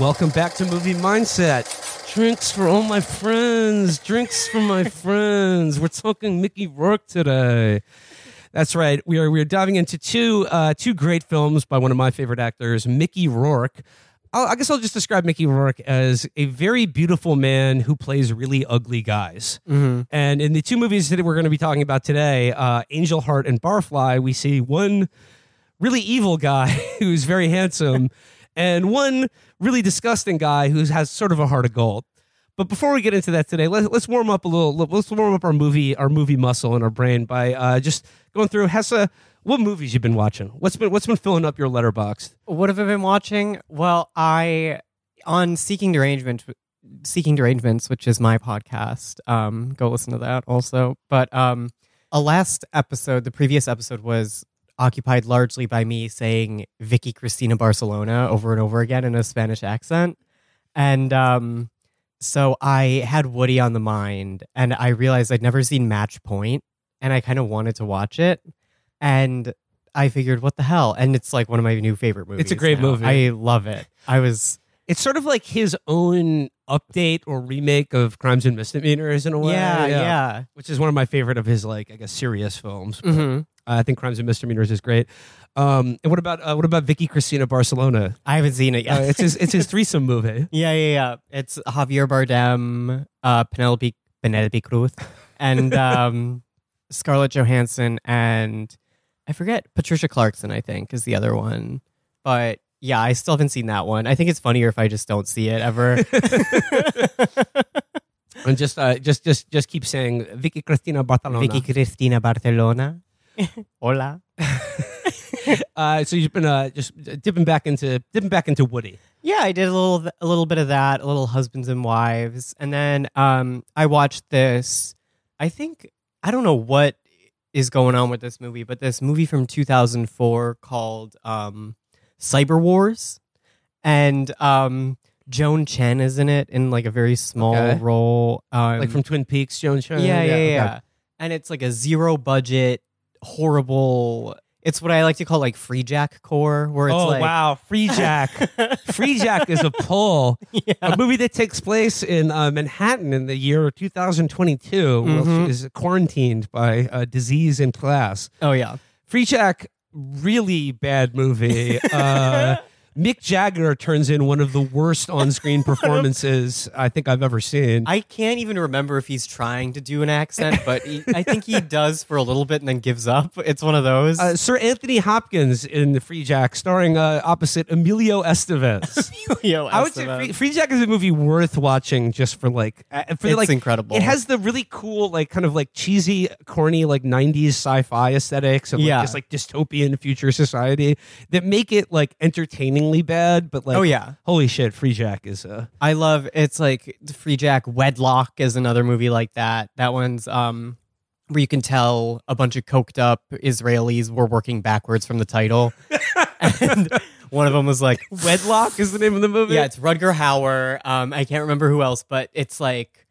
Welcome back to Movie Mindset. Drinks for all my friends. Drinks for my friends. We're talking Mickey Rourke today. That's right. We are we are diving into two uh, two great films by one of my favorite actors, Mickey Rourke. I'll, I guess I'll just describe Mickey Rourke as a very beautiful man who plays really ugly guys. And in the two movies that we're going to be talking about today, uh, Angel Heart and Barfly, we see one really evil guy who's very handsome and one really disgusting guy who has sort of a heart of gold. But before we get into that today, let's, let's warm up a little. Let's warm up our movie, our movie muscle in our brain by uh, just going through Hesse. What movies you've been watching? What's been what's been filling up your Letterboxd? What have I been watching? Well, I on Seeking Derangement, Seeking Derangements, which is my podcast. Um, go listen to that also. But um, a last episode, the previous episode was occupied largely by me saying Vicky Cristina Barcelona over and over again in a Spanish accent, and um, so I had Woody on the mind, and I realized I'd never seen Match Point, and I kind of wanted to watch it, and I figured, what the hell? And it's like one of my new favorite movies. It's a great now. movie. I love it. I was It's sort of like his own update or remake of Crimes and Misdemeanors in a way. yeah, yeah. Which is one of my favorite of his like I guess serious films. Mhm. uh, I think Crimes and Misdemeanors is great. Um, and what about uh, what about Vicky Cristina Barcelona? I haven't seen it Uh, yet. it's his it's his threesome movie. yeah, yeah, yeah. It's Javier Bardem, uh, Penelope Penelope Cruz, and um, Scarlett Johansson, and I forget Patricia Clarkson. I think is the other one, but yeah, I still haven't seen that one. I think it's funnier if I just don't see it ever. And just uh, just just just keep saying Vicky Cristina Barcelona. Vicky Cristina Barcelona. Hola. Uh, so you've been uh, just dipping back into dipping back into Woody. Yeah, I did a little a little bit of that, a little husbands and wives, and then um, I watched this. I think I don't know what is going on with this movie, but this movie from 2004 called um, Cyber Wars, and um, Joan Chen is in it in like a very small Okay. role, um, like from Twin Peaks, Joan Chen. yeah, yeah, yeah, okay. And it's like a zero budget, horrible. It's what I like to call like free jack core, where it's oh like wow, Freejack. Freejack is a pull. yeah. A movie that takes place in uh, Manhattan in the year 2022, Mhm. which is quarantined by uh, disease and class. Oh yeah. Freejack, really bad movie. Uh, Mick Jagger turns in one of the worst on-screen performances I think I've ever seen. I can't even remember if he's trying to do an accent, but he, I think he does for a little bit and then gives up. It's one of those. Uh, Sir Anthony Hopkins in the Freejack, starring uh, opposite Emilio Estevez. Yo, I would say Free, Freejack is a movie worth watching just for like uh, for it's like incredible. It has the really cool, like kind of like cheesy, corny, like '90s sci-fi aesthetics of like, Yeah. this like dystopian future society that make it like bad. But like, oh yeah, holy shit, Freejack is uh, I love. It's like Freejack Wedlock is another movie like that. That one's um where you can tell a bunch of coked up Israelis were working backwards from the title, and one of them was like Wedlock is the name of the movie. Yeah, it's Rutger Hauer. Um, I can't remember who else, but it's like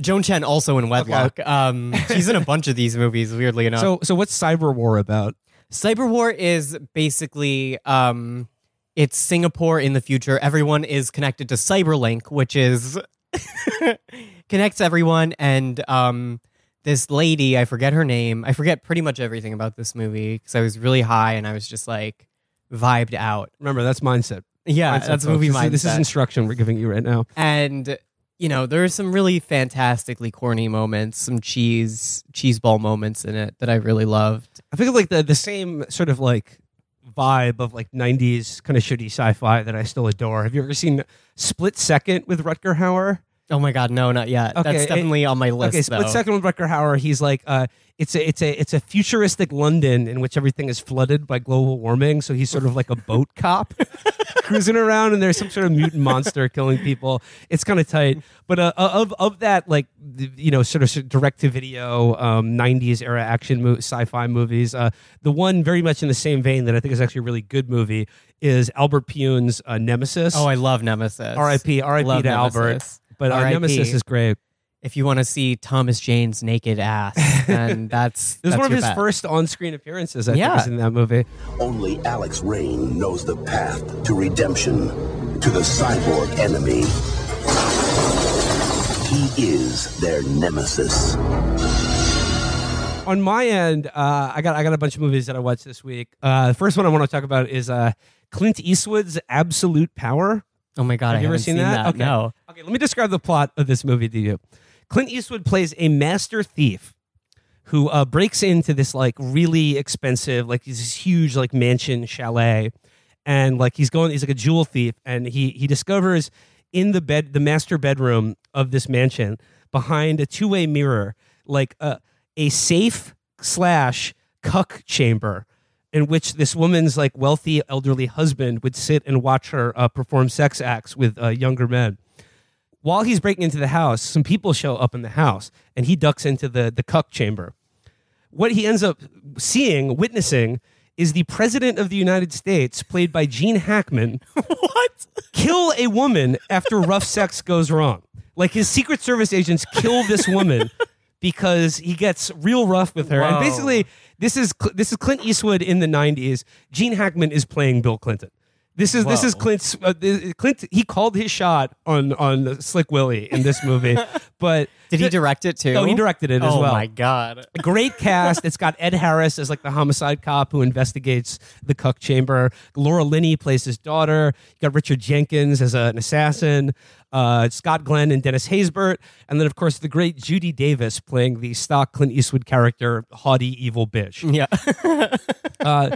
Joan Chen also in Wedlock. Um, she's in a bunch of these movies. Weirdly enough, so so what's Cyber War about? Cyber War is basically um, it's Singapore in the future. Everyone is connected to Cyberlink, which is connects everyone. And um, this lady, I forget her name. I forget pretty much everything about this movie because I was really high and I was just like vibed out. Remember, that's mindset. Yeah, Mindset, that's folks. movie This is- mindset. This is instruction we're giving you right now. and you know there's some really fantastically corny moments some cheese cheese ball moments in it that i really loved I think like the the same sort of like vibe of like 90s kind of shitty sci-fi that I still adore. Have you ever seen Split Second with Rutger Hauer? Oh my god, no, not yet. Okay, That's it- definitely on my list. okay, Split though. Second with Rutger Hauer. He's like, uh, it's a it's a it's a futuristic London in which everything is flooded by global warming. So he's sort of like a boat cop cruising around, and there's some sort of mutant monster killing people. It's kind of tight. But uh, of of that, like you know, sort of direct to video um, '90s era action mo- sci-fi movies. Uh, the one very much in the same vein that I think is actually a really good movie is Albert Pyun's uh, Nemesis. Oh, I love Nemesis. R.I.P. R.I.P. To Albert. Nemesis. But uh, R.I.P.. Nemesis is great. If you want to see Thomas Jane's naked ass, then that's It was that's one of his bet. first on-screen appearances. I think Yeah. was in that movie. Only Alex Rain knows the path to redemption, to the cyborg enemy. He is their nemesis. On my end, uh, I got I got a bunch of movies that I watched this week. Uh, the first one I want to talk about is uh, Clint Eastwood's Absolute Power. Oh my god, Have I you ever haven't seen, that? Okay. No. Okay, let me describe the plot of this movie to you. Clint Eastwood plays a master thief who uh, breaks into this like really expensive, like this huge like mansion chalet, and like he's going, he's like a jewel thief, and he he discovers in the bed, the master bedroom of this mansion, behind a two way mirror, like a a safe slash cuck chamber in which this woman's like wealthy elderly husband would sit and watch her uh, perform sex acts with uh, younger men. While he's breaking into the house, some people show up in the house, and he ducks into the the cuck chamber. What he ends up seeing, witnessing, is the president of the United States, played by Gene Hackman, What? kill a woman after rough sex goes wrong. Like his Secret Service agents kill this woman because he gets real rough with her. And basically, this is this is Clint Eastwood in the '90s. Gene Hackman is playing Bill Clinton. This is this is Whoa. Clint's uh, Clint. He called his shot on on Slick Willie in this movie, but Did he direct it too? Oh, he directed it as oh well. my god. Great cast. It's got Ed Harris as like the homicide cop who investigates the Cuck Chamber. Laura Linney plays his daughter. You got Richard Jenkins as a- an assassin. Uh, Scott Glenn and Dennis Haysbert, and then of course the great Judy Davis playing the stock Clint Eastwood character, haughty evil bitch. Yeah. Uh,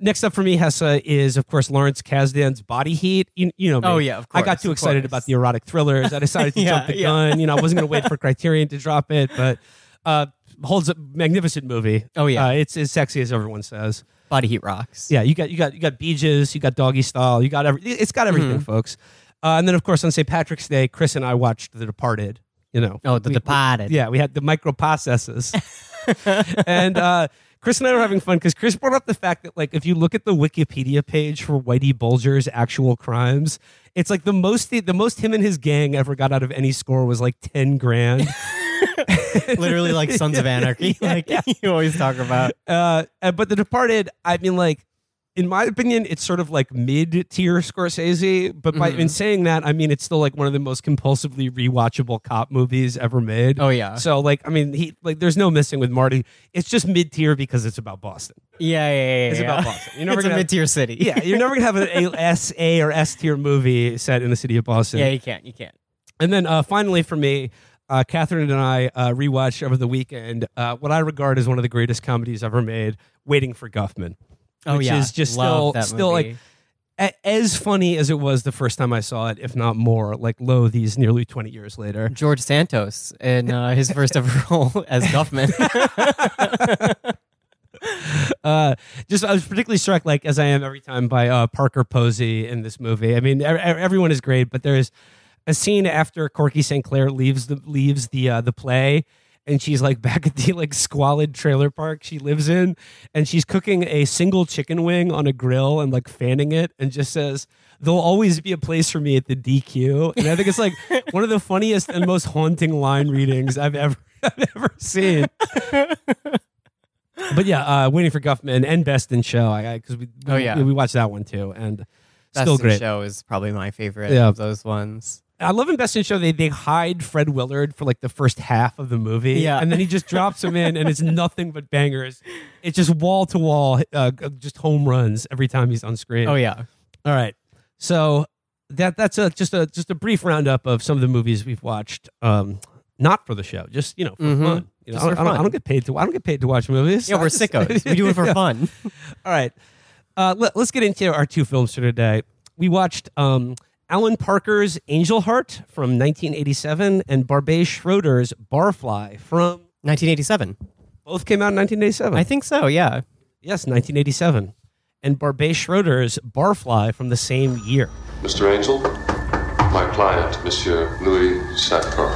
next up for me, Hesse, is of course Lawrence Kasdan's Body Heat. You, you know, me. Oh, yeah, of course, I got too excited about the erotic thrillers. I decided to Yeah, jump the yeah. gun. You know, I wasn't going to wait for Criterion to drop it, but uh, holds a magnificent movie. Oh, yeah. uh, it's as sexy as everyone says. Body heat rocks. Yeah, you got you got you got Beaches, you got Doggy Style, you got every. It's got everything, Mm-hmm. folks. Uh, and then of course on St. Patrick's Day, Chris and I watched The Departed. You know, Oh, The We- Departed. yeah, we had the microprocesses, and uh, Chris and I were having fun because Chris brought up the fact that like if you look at the Wikipedia page for Whitey Bulger's actual crimes, it's like the most the, the most him and his gang ever got out of any score was like ten grand. Literally like Sons of Anarchy. like you always talk about. uh, but The Departed, I mean, like, in my opinion, it's sort of like mid tier Scorsese. But by Mm-hmm. in saying that, I mean it's still like one of the most compulsively rewatchable cop movies ever made. Oh yeah. So like, I mean, he like, there's no missing with Marty. It's just mid tier because it's about Boston. Yeah, yeah, yeah. It's yeah. about Boston. You're never it's a gonna- mid tier city. Yeah, you're never gonna have an A, S, A, or S tier movie set in the city of Boston. yeah, you can't. You can't. And then uh, finally, for me, uh, Catherine and I uh, rewatched over the weekend uh, what I regard as one of the greatest comedies ever made, Waiting for Guffman. Oh which yeah. is just Love still that still like movie. a- as funny as it was the first time I saw it, if not more. Like lo, these nearly twenty years later. George Santos in uh, his first ever role as Guffman. Uh, just I was particularly struck, like as I am every time, by uh, Parker Posey in this movie. I mean, e- e- everyone is great, but there's a scene after Corky St. Clair leaves the leaves the uh, the play. And she's like back at the like squalid trailer park she lives in, and she's cooking a single chicken wing on a grill and like fanning it, and just says, "There'll always be a place for me at the DQ." And I think it's like one of the funniest and most haunting line readings I've ever I've ever seen. But yeah, uh, waiting for Guffman and Best in Show. I because we, Oh, yeah. we, watched that one too, and Best still in great. Show is probably my favorite Yeah. of those ones. I love in Best in Show they they hide Fred Willard for like the first half of the movie, Yeah. and then he just drops him in, and it's nothing but bangers. It's just wall to wall, uh, just home runs every time he's on screen. Oh yeah. All right, so that that's a just a just a brief roundup of some of the movies we've watched. Um, not for the show, just you know for Mhm. fun. You know, I, don't, for I don't- I don't get paid to. I don't get paid to watch movies. Yeah, I we're just- sickos. We do it for Yeah. fun. All right. Uh, let, us get into our two films for today. We watched um, Alan Parker's Angel Heart from 1987 and Barbet Schroeder's Barfly from 1987. both came out in 1987. I think so. Yeah. yes, 1987. And Barbet Schroeder's Barfly from the same year. Mr. Angel, my client, Monsieur Louis Cyphre.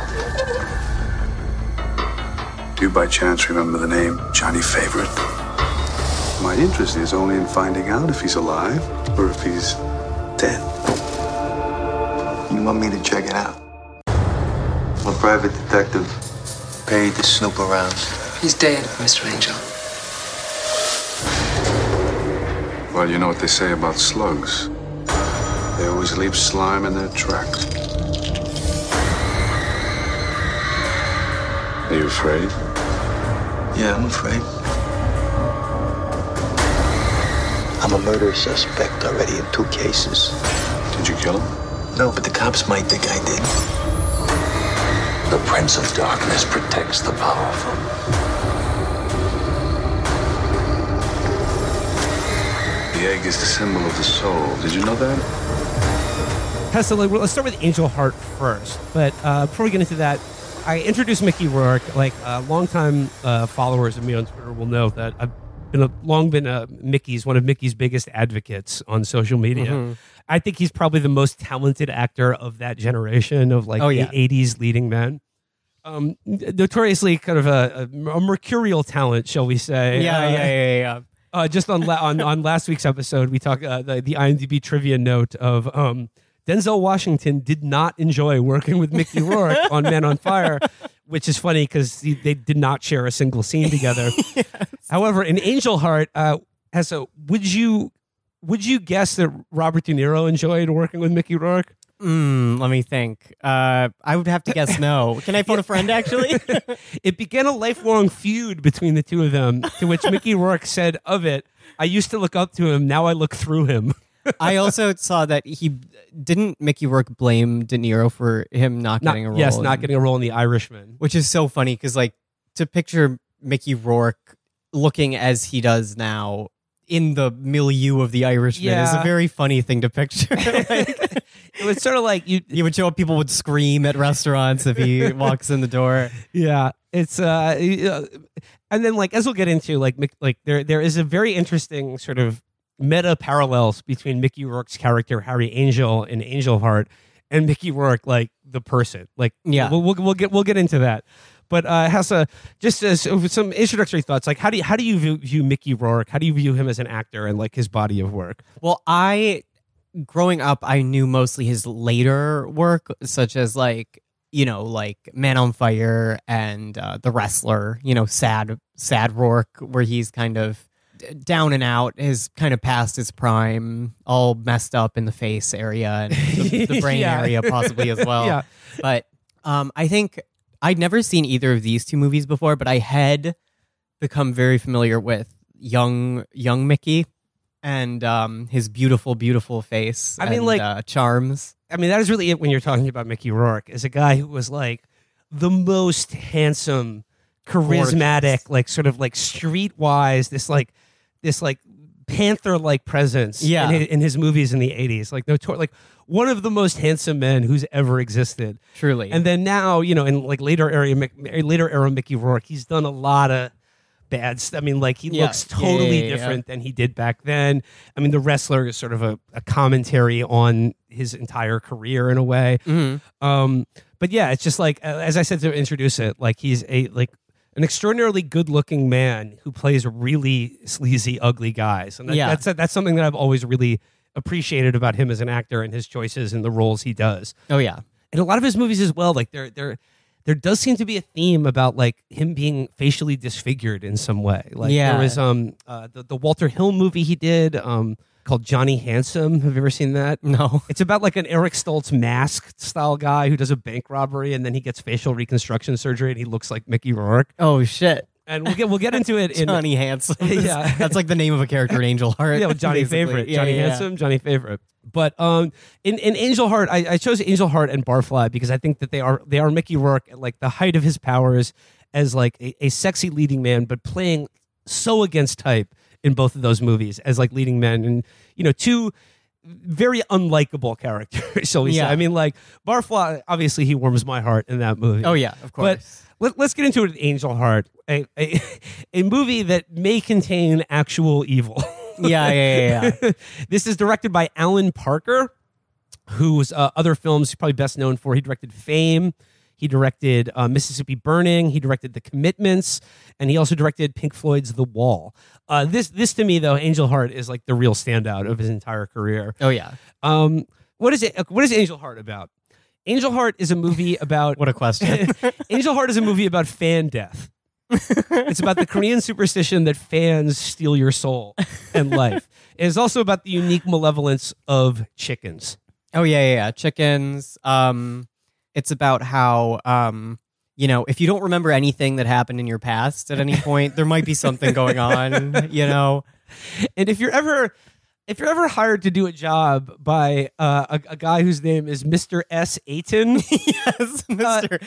Do you by chance remember the name Johnny Favorite? My interest is only in finding out if he's alive or if he's dead. You want me to check it out? I'm a private detective paid to snoop around. He's dead, Mr. Angel. Well, you know what they say about slugs. They always leave slime in their tracks. Are you afraid? Yeah, I'm afraid. I'm a murder suspect already in two cases. Did you kill him? No, but the cops might think I did. The Prince of Darkness protects the powerful. The egg is the symbol of the soul. Did you know that? Tessa, let's start with Angel Heart first. But uh, before we get into that, I introduced Mickey Rourke. Like, uh, longtime uh, followers of me on Twitter will know that I've been a, long been a Mickey's one of Mickey's biggest advocates on social media. Mm-hmm. I think he's probably the most talented actor of that generation of like Oh, yeah. the '80s leading men. Um, notoriously kind of a, a, a mercurial talent, shall we say? Yeah. Uh, Yeah. Yeah. Yeah. uh, just on, la- on on last week's episode, we talked uh, the, the IMDb trivia note of um, Denzel Washington did not enjoy working with Mickey Rourke on Men on Fire, which is funny because they did not share a single scene together. However, in Angel Heart, uh, as a would you would you guess that Robert De Niro enjoyed working with Mickey Rourke? Mm, let me think. Uh, I would have to guess no. Can I phone a friend? Actually. It began a lifelong feud between the two of them, to which Mickey Rourke said of it, "I used to look up to him, now I look through him." I also saw that he didn't Mickey Rourke blame De Niro for him not Not- getting a role. yes, not in- getting a role in The Irishman. which is so funny because like to picture Mickey Rourke looking as he does now in the milieu of the Irishman is a very funny thing to picture. Like, It was sort of like you, he would show up, people would scream at restaurants if he walks in the door. yeah. It's uh, uh, and then like as we'll get into, like like there there is a very interesting sort of meta parallels between Mickey Rourke's character Harry Angel in Angel Heart and Mickey Rourke like the person. Like Yeah. we'll we'll, we'll get we'll get into that. But uh, Hesse, just as some introductory thoughts, like how do you how do you view, view Mickey Rourke? How do you view him as an actor and like his body of work? Well, I growing up, I knew mostly his later work, such as like you know, like Man on Fire and uh, The Wrestler. You know, sad, sad Rourke, where he's kind of down and out, is kind of past his prime, all messed up in the face area and the, the brain Yeah. area possibly as well. Yeah. But um, I think I'd never seen either of these two movies before, but I had become very familiar with young young Mickey and um, his beautiful, beautiful face. I mean, and, like- uh, charms. I mean, that is really it when you're talking about Mickey Rourke as a guy who was like the most handsome, charismatic, Gorgeous. like sort of like streetwise, this like this like panther like presence Yeah. in, his, in his movies in the 80s. Like no like one of the most handsome men who's ever existed. Truly. And then now, you know, in like later Mick- later era Mickey Rourke, he's done a lot of bad stuff. I mean, like he Yeah. looks totally yeah, yeah. different than he did back then. I mean, the wrestler is sort of a, a commentary on his entire career in a way. Mhm. Um, but yeah, it's just like as I said to introduce it, like he's a like an extraordinarily good-looking man who plays really sleazy, ugly guys, and that, Yeah. that's that's something that I've always really appreciated about him as an actor and his choices and the roles he does oh yeah. and a lot of his movies as well like there there there does seem to be a theme about like him being facially disfigured in some way like Yeah. there was um uh, the, the walter hill movie he did um called johnny handsome have you ever seen that No. it's about like an eric stoltz mask style guy who does a bank robbery and then he gets facial reconstruction surgery and he looks like mickey rourke Oh shit. And we'll get we'll get into it in Johnny Handsome. Yeah. That's like the name of a character in Angel Heart. yeah, with Johnny basically. Favorite, Yeah, Johnny yeah, yeah. Handsome, Johnny Favorite. But um, in, in Angel Heart, I, I chose Angel Heart and Barfly because I think that they are they are Mickey Rourke at like the height of his powers as like a, a sexy leading man, but playing so against type in both of those movies as like leading men, and you know two very unlikable characters, shall we Yeah. say? I mean, like Barfly. Obviously, he warms my heart in that movie. Oh yeah, of But course. Let, let's get into it Angel Heart, a, a, a movie that may contain actual evil. yeah, yeah, yeah, yeah. this is directed by Alan Parker, whose uh, other films he's probably best known for. He directed Fame. He directed uh, Mississippi Burning. He directed The Commitments, and he also directed Pink Floyd's The Wall. Uh, this, this to me though, Angel Heart is like the real standout of his entire career. Oh yeah. Um, what is it? What is Angel Heart about? Angel Heart is a movie about What a question. Angel Heart is a movie about fan death. it's about the Korean superstition that fans steal your soul and life. It is also about the unique malevolence of chickens. Oh yeah, yeah, yeah. Chickens. Um, it's about how um, you know, if you don't remember anything that happened in your past at any point, there might be something going on. You know. And if you're ever if you're ever hired to do a job by uh, a, a guy whose name is Mr. S. Aiton, yes, Mister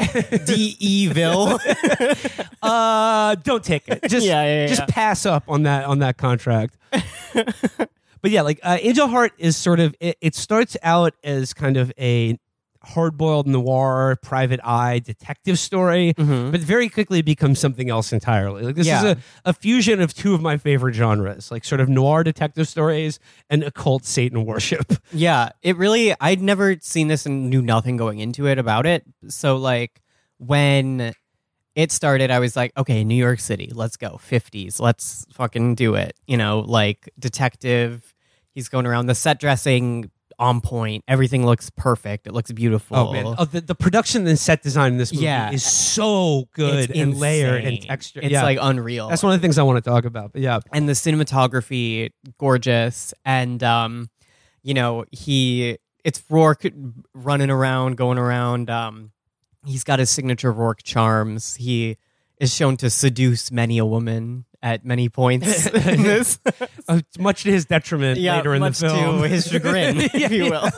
D. Evil. uh, don't take it. Just Yeah, yeah, just yeah. pass up on that on that contract. but yeah, like uh, Angel Heart is sort of it, it starts out as kind of a hard-boiled noir private eye detective story but very quickly becomes something else entirely like this Mm-hmm. Yeah. is a, a fusion of two of my favorite genres like sort of noir detective stories and occult satan worship Yeah, it really. I'd never seen this and knew nothing going into it about it. So like when it started, I was like, okay, New York City, let's go, fifties, let's fucking do it. You know, like detective. He's going around the set dressing on point. Everything looks perfect. It looks beautiful. oh man oh, the, the production and set design in this movie Yeah. is so good It's and layered and insane. texture It's yeah. like unreal. that's one of the things i want to talk about but yeah and the cinematography gorgeous and um you know he it's rourke running around going around um he's got his signature rourke charms he is shown to seduce many a woman at many points in this. Uh, much to his detriment later in much the film. to his chagrin if you will.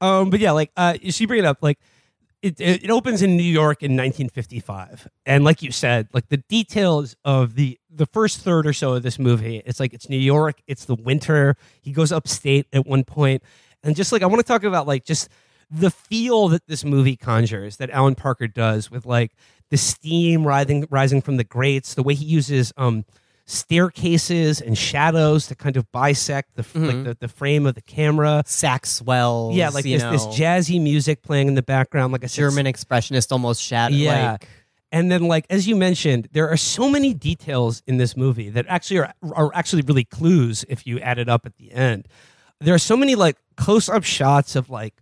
Um, but yeah, like uh, she bring it up, like it, it, it opens in New York in 1955, and like you said, like the details of the the first third or so of this movie, it's like it's New York, it's the winter. He goes upstate at one point, and just like I want to talk about like just the feel that this movie conjures that Alan Parker does with like the steam rising rising from the grates, the way he uses um staircases and shadows to kind of bisect the like the, the frame of the camera. sax swells Yeah, like this, this jazzy music playing in the background, like a german expressionist almost shadow Yeah. like and then, like as you mentioned, there are so many details in this movie that actually are are actually really clues if you add it up at the end. There are so many like close up shots of like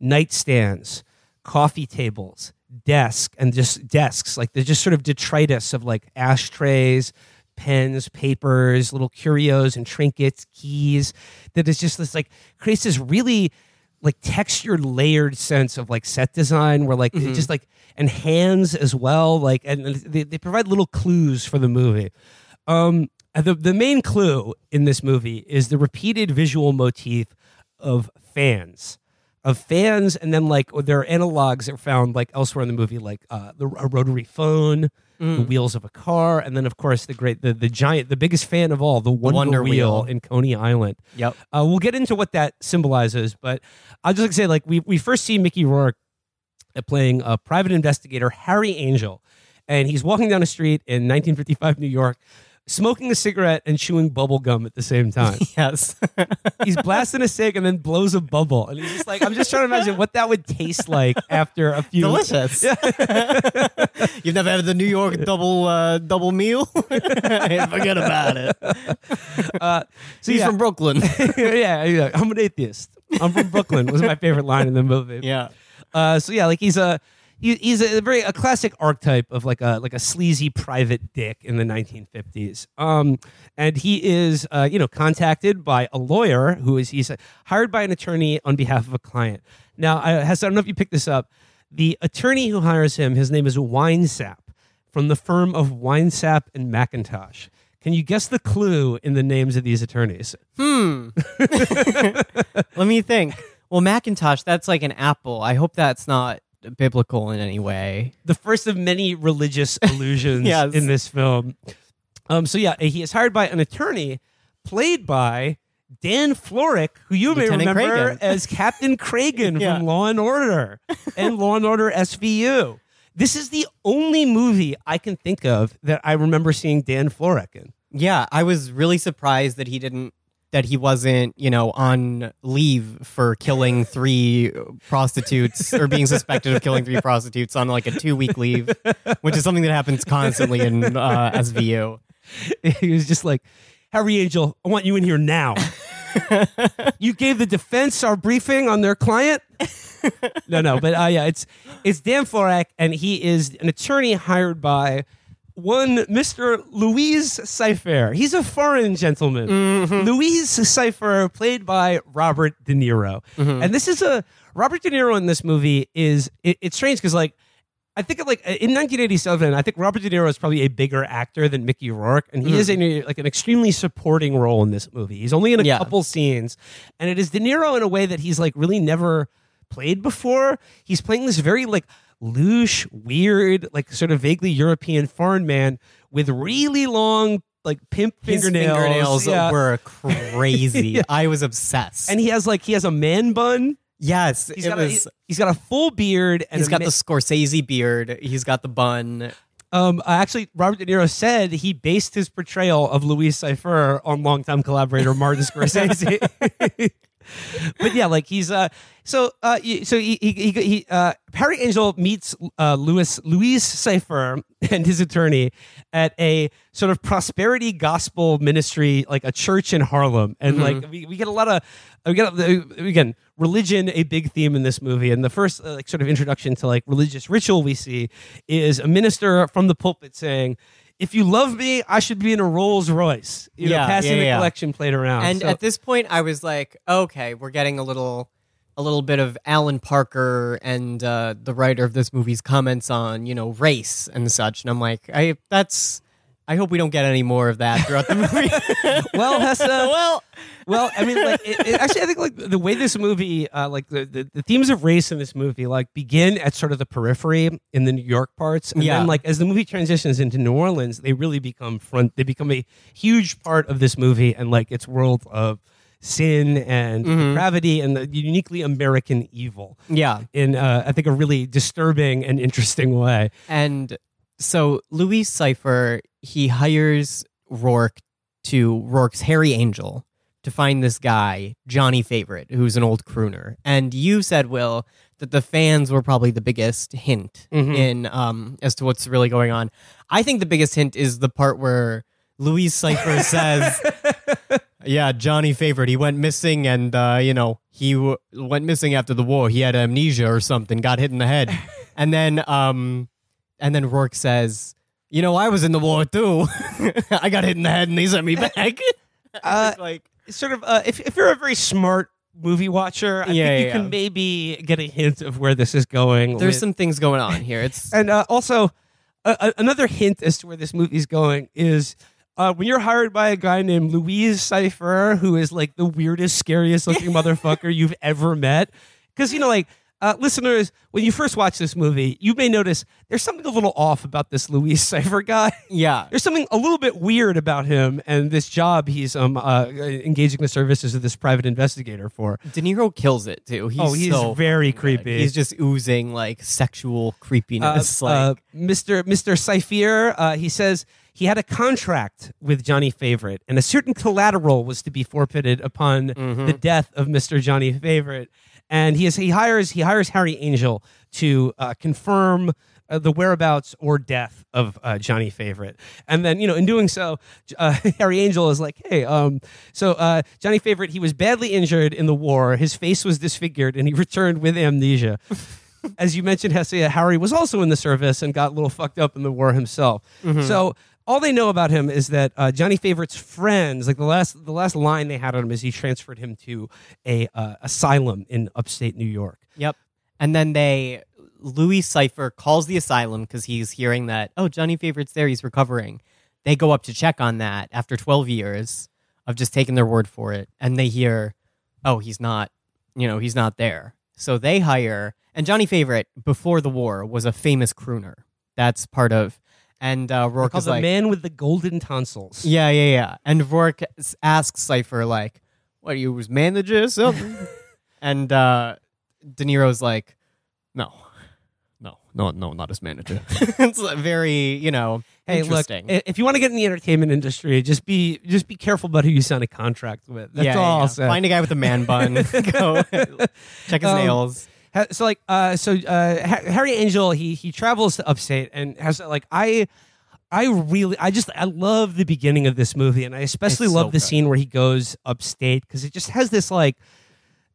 nightstands, coffee tables, desk, and just desks. Like there's just sort of detritus of like ashtrays, pens, papers, little curios and trinkets, keys. That is just this like creates this really like textured layered sense of like set design where like it just like and hands as well like and they, they provide little clues for the movie um the, the main clue in this movie is the repeated visual motif of fans of fans and then like there are analogs that are found like elsewhere in the movie like uh the a rotary phone the wheels of a car and then of course the great the, the giant the biggest fan of all the wonder, Wonder wheel Wheel. in coney island. Yep. Uh, we'll get into what that symbolizes, but I'll just like say, like we we first see Mickey Rourke uh, playing a private investigator Harry Angel, and he's walking down a street in 1955 New York, smoking a cigarette and chewing bubble gum at the same time. yes he's blasting a cig and then blows a bubble, and he's just like, I'm just trying to imagine what that would taste like after a few. delicious. You've never had the New York double uh, double meal? Forget about it. Uh, so He's yeah, from Brooklyn. yeah, yeah, I'm an atheist. I'm from Brooklyn. Was my favorite line in the movie. yeah. Uh, so yeah, like he's a he, he's a very a classic archetype of like a like a sleazy private dick in the 1950s. Um, and he is uh, you know contacted by a lawyer who is he's hired by an attorney on behalf of a client. Now, I, Hess, I don't know if you picked this up. The attorney who hires him, his name is Winesap from the firm of Winesap and McIntosh. Can you guess the clue in the names of these attorneys? Hmm. Let me think. Well, Macintosh, that's like an apple. I hope that's not biblical in any way. the first of many religious allusions Yes. in this film. Um, so yeah, he is hired by an attorney played by Dan Florek, who you may remember Cragen. as Captain Cragen Yeah. from Law and Order and Law and Order SVU. This is the only movie I can think of that I remember seeing Dan Florek in. Yeah, I was really surprised that he didn't that he wasn't, you know, on leave for killing three prostitutes or being suspected of killing three prostitutes on like a two week leave, which is something that happens constantly in uh, SVU. he was just like, Harry Angel, I want you in here now. you gave the defense our briefing on their client. no, no, but uh, yeah, it's it's Dan Florek, and he is an attorney hired by one Mr. Louis Cyphre. He's a foreign gentleman. Mm-hmm. Louis Cyphre, played by Robert De Niro, mm-hmm. and this is a Robert De Niro in this movie is it, it's strange because like. I think like uh, in 1987, I think Robert De Niro is probably a bigger actor than Mickey Rourke, and he is mm. in like an extremely supporting role in this movie. He's only in a Yeah. couple scenes, and it is De Niro in a way that he's like really never played before. He's playing this very like louche, weird, like sort of vaguely European foreign man with really long like pimp His fingernails. fingernails Yeah. were crazy. I was obsessed. and he has like he has a man bun. yes, He's it got was. a, he's got a full beard and he's got ma- the Scorsese beard. He's got the bun. Um, actually, Robert De Niro said he based his portrayal of Louis Cyphre on longtime collaborator Martin Scorsese. but yeah, like he's uh, so uh, so he he, he, he uh, Harry Angel meets uh, Louis Louise Cypher and his attorney at a sort of prosperity gospel ministry, like a church in Harlem, and like we, we get a lot of we get uh, again religion a big theme in this movie, and the first uh, like sort of introduction to like religious ritual we see is a minister from the pulpit saying. If you love me, I should be in a Rolls Royce. You know, Yeah, passing yeah, the collection plate around. And So- at this point, I was like, okay, we're getting a little, a little bit of Alan Parker and uh, the writer of this movie's comments on, you know, race and such. And I'm like, I that's, I hope we don't get any more of that throughout the movie. well, Hesse, well, Well, I mean, like, it, it- actually, I think like the way this movie, uh, like the, the the themes of race in this movie, like begin at sort of the periphery in the New York parts, and Yeah. then like as the movie transitions into New Orleans, they really become front. They become a huge part of this movie and like its world of sin and depravity and the uniquely American evil yeah. in uh, I think a really disturbing and interesting way. And so Louis Cyphre, he hires Rourke to Rourke's Harry Angel to find this guy, Johnny Favorite, who's an old crooner. And you said, Will, that the fans were probably the biggest hint in um as to what's really going on. I think the biggest hint is the part where Louis Cyphre says Yeah, Johnny Favorite. He went missing, and uh, you know he w- went missing after the war. He had amnesia or something, got hit in the head, and then um, and then Rourke says, "You know, I was in the war too. I got hit in the head, and they sent me back." Uh, like, sort of uh, if if you're a very smart movie watcher, I Yeah, think you yeah, can maybe get a hint of where this is going. there's with- some things going on here. It's And uh, also, uh, another hint as to where this movie's going is uh, when you're hired by a guy named Louis Cyphre, who is like the weirdest, scariest looking motherfucker you've ever met. Because, you know, like, uh, listeners, when you first watch this movie, you may notice there's something a little off about this Louise Cyphre guy. yeah, There's something a little bit weird about him and this job he's um uh, engaging the services of this private investigator for. De Niro kills it too. He's oh, he's so very good. creepy. He's just oozing like sexual uh, creepiness. like uh, Mr. Mr. Cyphre, uh, he says he had a contract with Johnny Favorite, and a certain collateral was to be forfeited upon the death of Mr. Johnny Favorite. And he is he hires he hires Harry Angel to uh, confirm. Uh, the whereabouts or death of uh, Johnny Favorite, and then you know, in doing so, uh, Harry Angel is like, "Hey, um, so uh, Johnny Favorite, he was badly injured in the war. His face was disfigured, and he returned with amnesia." as you mentioned, Hesse, Harry was also in the service and got a little fucked up in the war himself. So all they know about him is that uh, Johnny Favorite's friends, like the last the last line they had on him is he transferred him to a uh, asylum in upstate New York. Yep. And then they, Louis Cyphre calls the asylum because he's hearing that, oh, Johnny Favorite's there, he's recovering. They go up to check on that after 12 years of just taking their word for it. And they hear, oh, he's not, you know, he's not there. So they hire, and Johnny Favorite, before the war, was a famous crooner. That's part of, and uh, Rourke is the like, man with the golden tonsils. yeah, yeah, yeah. And Rourke s- asks Cyphre, like, what are you was manager or something? and uh, De Niro's like, no, no, no, no, not as manager. it's like very, you know, Hey, look, interesting. i- if you want to get in the entertainment industry, just be just be careful about who you sign a contract with. That's yeah, all yeah. I'll say. Find a guy with a man bun. Go check his Um, nails. So like uh so uh Ha- Harry Angel he he travels to upstate and has like I I really I just I love the beginning of this movie and I especially It's love so the good. scene where he goes upstate because it just has this like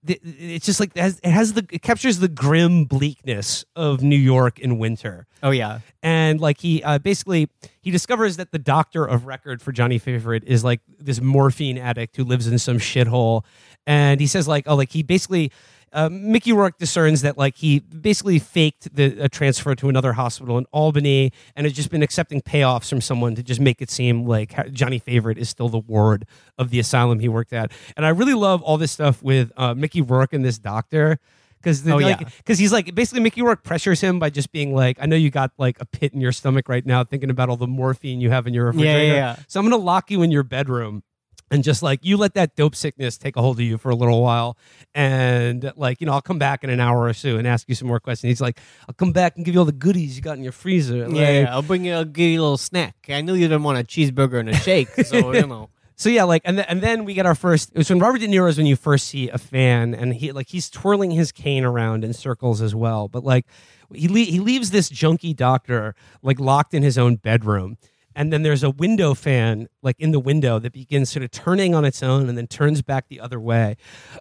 it's just like it has, it has the it captures the grim bleakness of New York in winter Oh yeah, and like he uh, basically he discovers that the doctor of record for Johnny Favorite is like this morphine addict who lives in some shithole, and he says like oh like he basically. Uh, Mickey Rourke discerns that like he basically faked the a transfer to another hospital in Albany and has just been accepting payoffs from someone to just make it seem like Johnny Favorite is still the ward of the asylum he worked at. And I really love all this stuff with uh, Mickey Rourke and this doctor because Oh, like yeah. because he's like basically Mickey Rourke pressures him by just being like, I know you got like a pit in your stomach right now, thinking about all the morphine you have in your Yeah, yeah, refrigerator. yeah. So I'm gonna lock you in your bedroom. And just like you let that dope sickness take a hold of you for a little while, and like you know, I'll come back in an hour or so and ask you some more questions. He's like, I'll come back and give you all the goodies you got in your freezer. Like, yeah, I'll bring you. I'll give you a little snack. I knew you didn't want a cheeseburger and a shake, so you know. So yeah, like and then and then we get our first. It was when Robert De Niro is when you first see a fan, and he like he's twirling his cane around in circles as well. But like he le- he leaves this junkie doctor like locked in his own bedroom, and then there's a window fan like in the window that begins sort of turning on its own and then turns back the other way.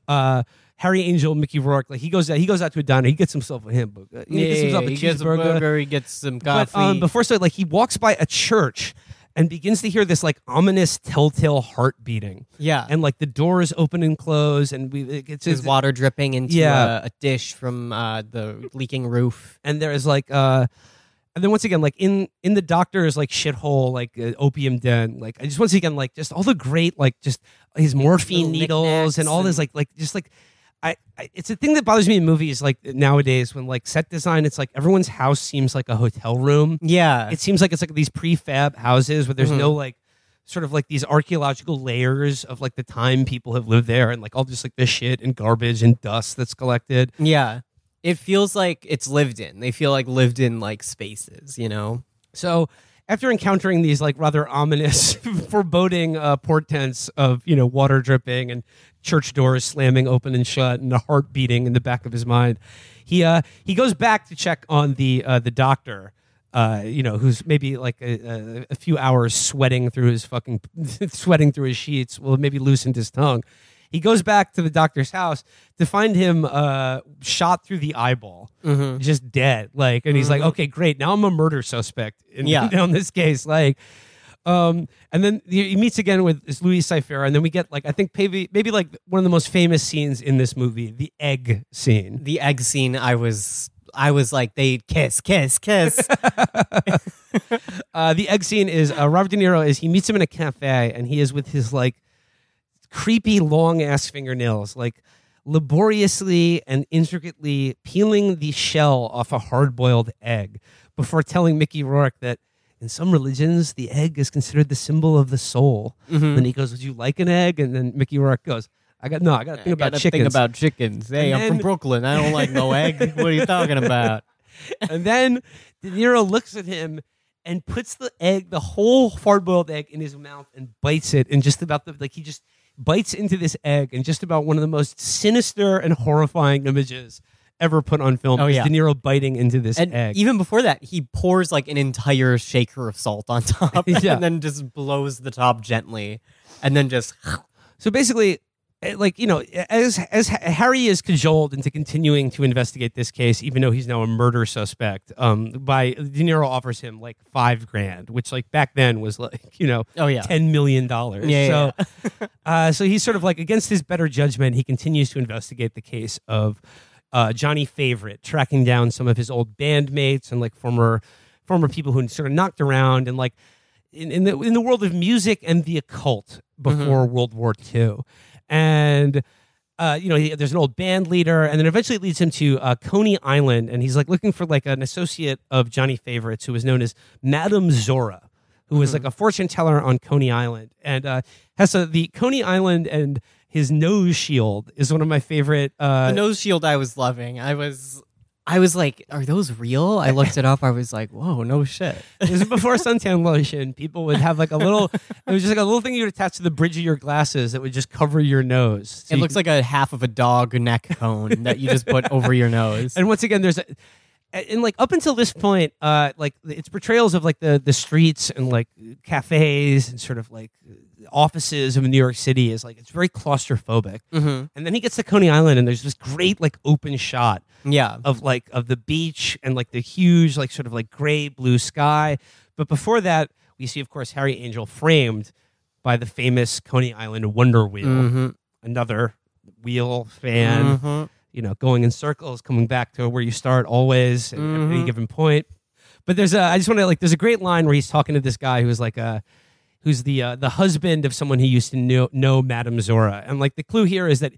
Uh, Harry Angel, Mickey Rourke, like he goes out, he goes out to a diner, he gets himself a hamburger, he gets himself a he gets a burger. He gets some But coffee. um, before so, like he walks by a church and begins to hear this like ominous telltale heart beating. yeah, And like the doors open and close, and we it- it's, there's it's water dripping into Yeah. a, a dish from uh, the leaking roof. and there is like uh, and then once again like in in the doctor's like shithole like uh, opium den, like I just once again like just all the great like just his morphine needles and all this like like just like. I, I, it's a thing that bothers me in movies like nowadays when like set design it's like everyone's house seems like a hotel room Yeah, it seems like it's like these prefab houses where there's Mhm. no like sort of like these archaeological layers of like the time people have lived there and like all just like this shit and garbage and dust that's collected. yeah. It feels like it's lived in. They feel like lived in like spaces. You know. So after encountering these like rather ominous, foreboding uh, portents of you know water dripping and church doors slamming open and shut and a heart beating in the back of his mind, he uh he goes back to check on the uh, the doctor. Uh, you know, who's maybe like a, a, few hours sweating through his fucking sweating through his sheets. Well, maybe loosened his tongue. He goes back to the doctor's house to find him uh, shot through the eyeball, just dead. Like, and he's like, "Okay, great. Now I'm a murder suspect in, Yeah. on this case." Like, um, and then he meets again with this Louis Cyphera, and then we get like I think maybe maybe like one of the most famous scenes in this movie, the egg scene. The egg scene. I was. I was like, they kiss, kiss, kiss. Uh, the egg scene is uh, Robert De Niro is he meets him in a cafe, and he is with his like creepy long ass fingernails, like laboriously and intricately peeling the shell off a hard boiled egg before telling Mickey Rourke that in some religions the egg is considered the symbol of the soul. Mm-hmm. And he goes, Would you like an egg? And then Mickey Rourke goes, I got no, I got to think about Gotta chickens. Think about chickens. Hey, And I'm from Brooklyn. I don't like no egg. What are you talking about? and then De Niro looks at him and puts the egg, the whole hard boiled egg, in his mouth and bites it. And just about the like, he just bites into this egg, and just about one of the most sinister and horrifying images ever put on film. Oh, is yeah. De Niro biting into this And egg. even before that, he pours like an entire shaker of salt on top, Yeah. and then just blows the top gently, and then just So basically, like you know, as as Harry is cajoled into continuing to investigate this case, even though he's now a murder suspect, um, by De Niro offers him like five grand, which like back then was like you know, Oh, yeah. ten million dollars. Yeah, so, uh, so he's sort of like against his better judgment, he continues to investigate the case of uh, Johnny Favorite, tracking down some of his old bandmates and like former former people who sort of knocked around and like in, in the in the world of music and the occult before World War II, and uh, you know he, there's an old band leader, and then eventually it leads him to uh, Coney Island, and he's like looking for like an associate of Johnny Favorites who was known as Madame Zora, who was like a fortune teller on Coney Island, and uh, has a, the Coney Island and his nose shield is one of my favorite. Uh, the nose shield I was loving. I was I was like, are those real? I looked it up. I was like, whoa, no shit. This is before suntan lotion. People would have like a little. It was just like a little thing you would attach to the bridge of your glasses that would just cover your nose. So It you looks like a half of a dog neck cone that you just put over your nose. and once again there's a and like up until this point uh like its portrayals of like the the streets and like cafes and sort of like offices of new york city is like it's very claustrophobic Mhm. and then he gets to coney island and there's this great like open shot Yeah. of like of the beach and like the huge like sort of like gray blue sky but before that we see of course harry angel framed by the famous coney island wonder wheel Mhm. another wheel fan Mhm. you know, going in circles, coming back to where you start always at any Mhm. given point. But there's a, I just want to like, there's a great line where he's talking to this guy who's like a, who's the uh, the husband of someone who used to know, know Madame Zora, and like the clue here is that,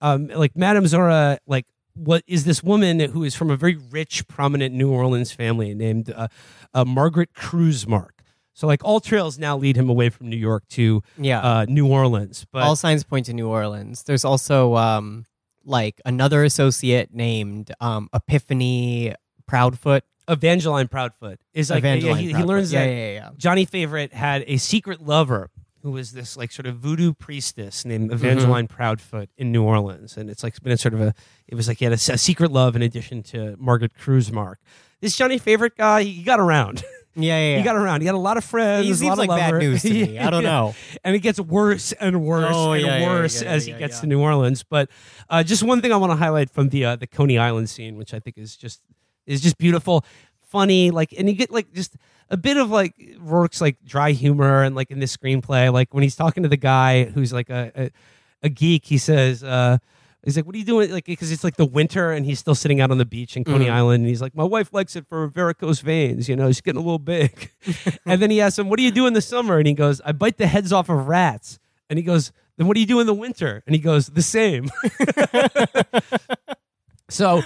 um, like Madame Zora, like what is this woman who is from a very rich, prominent New Orleans family named uh, uh, Margaret Krusemark. So like all trails now lead him away from New York to Yeah. uh, New Orleans, but All signs point to New Orleans. There's also um like another associate named um Epiphany Proudfoot. Evangeline Proudfoot is like Evangeline he, he Proudfoot. learns Yeah, that yeah, yeah. Johnny Favorite had a secret lover who was this like sort of voodoo priestess named Mm-hmm. Evangeline Proudfoot in New Orleans, and it's like been a sort of a it was like he had a secret love in addition to Margaret Krusemark. This Johnny Favorite guy, he got around. Yeah, yeah. yeah. He got around. He had a lot of friends. He a seems lot of like bad news to me. I don't know. And it gets worse and worse Oh, and yeah, worse yeah, as he gets to New Orleans. But uh, just one thing I want to highlight from the uh, the Coney Island scene, which I think is just is just beautiful, funny, like, and you get like just a bit of like Rourke's like dry humor and like in this screenplay, like when he's talking to the guy who's like a a, a geek, he says. uh He's like, "What are you doing?" Like, because it's like the winter, and he's still sitting out on the beach in Coney Mhm. Island, and he's like, "My wife likes it for varicose veins. You know, she's getting a little big." and then he asks him, "What do you do in the summer?" And he goes, "I bite the heads off of rats." And he goes, "Then what do you do in the winter?" And he goes, "The same." so,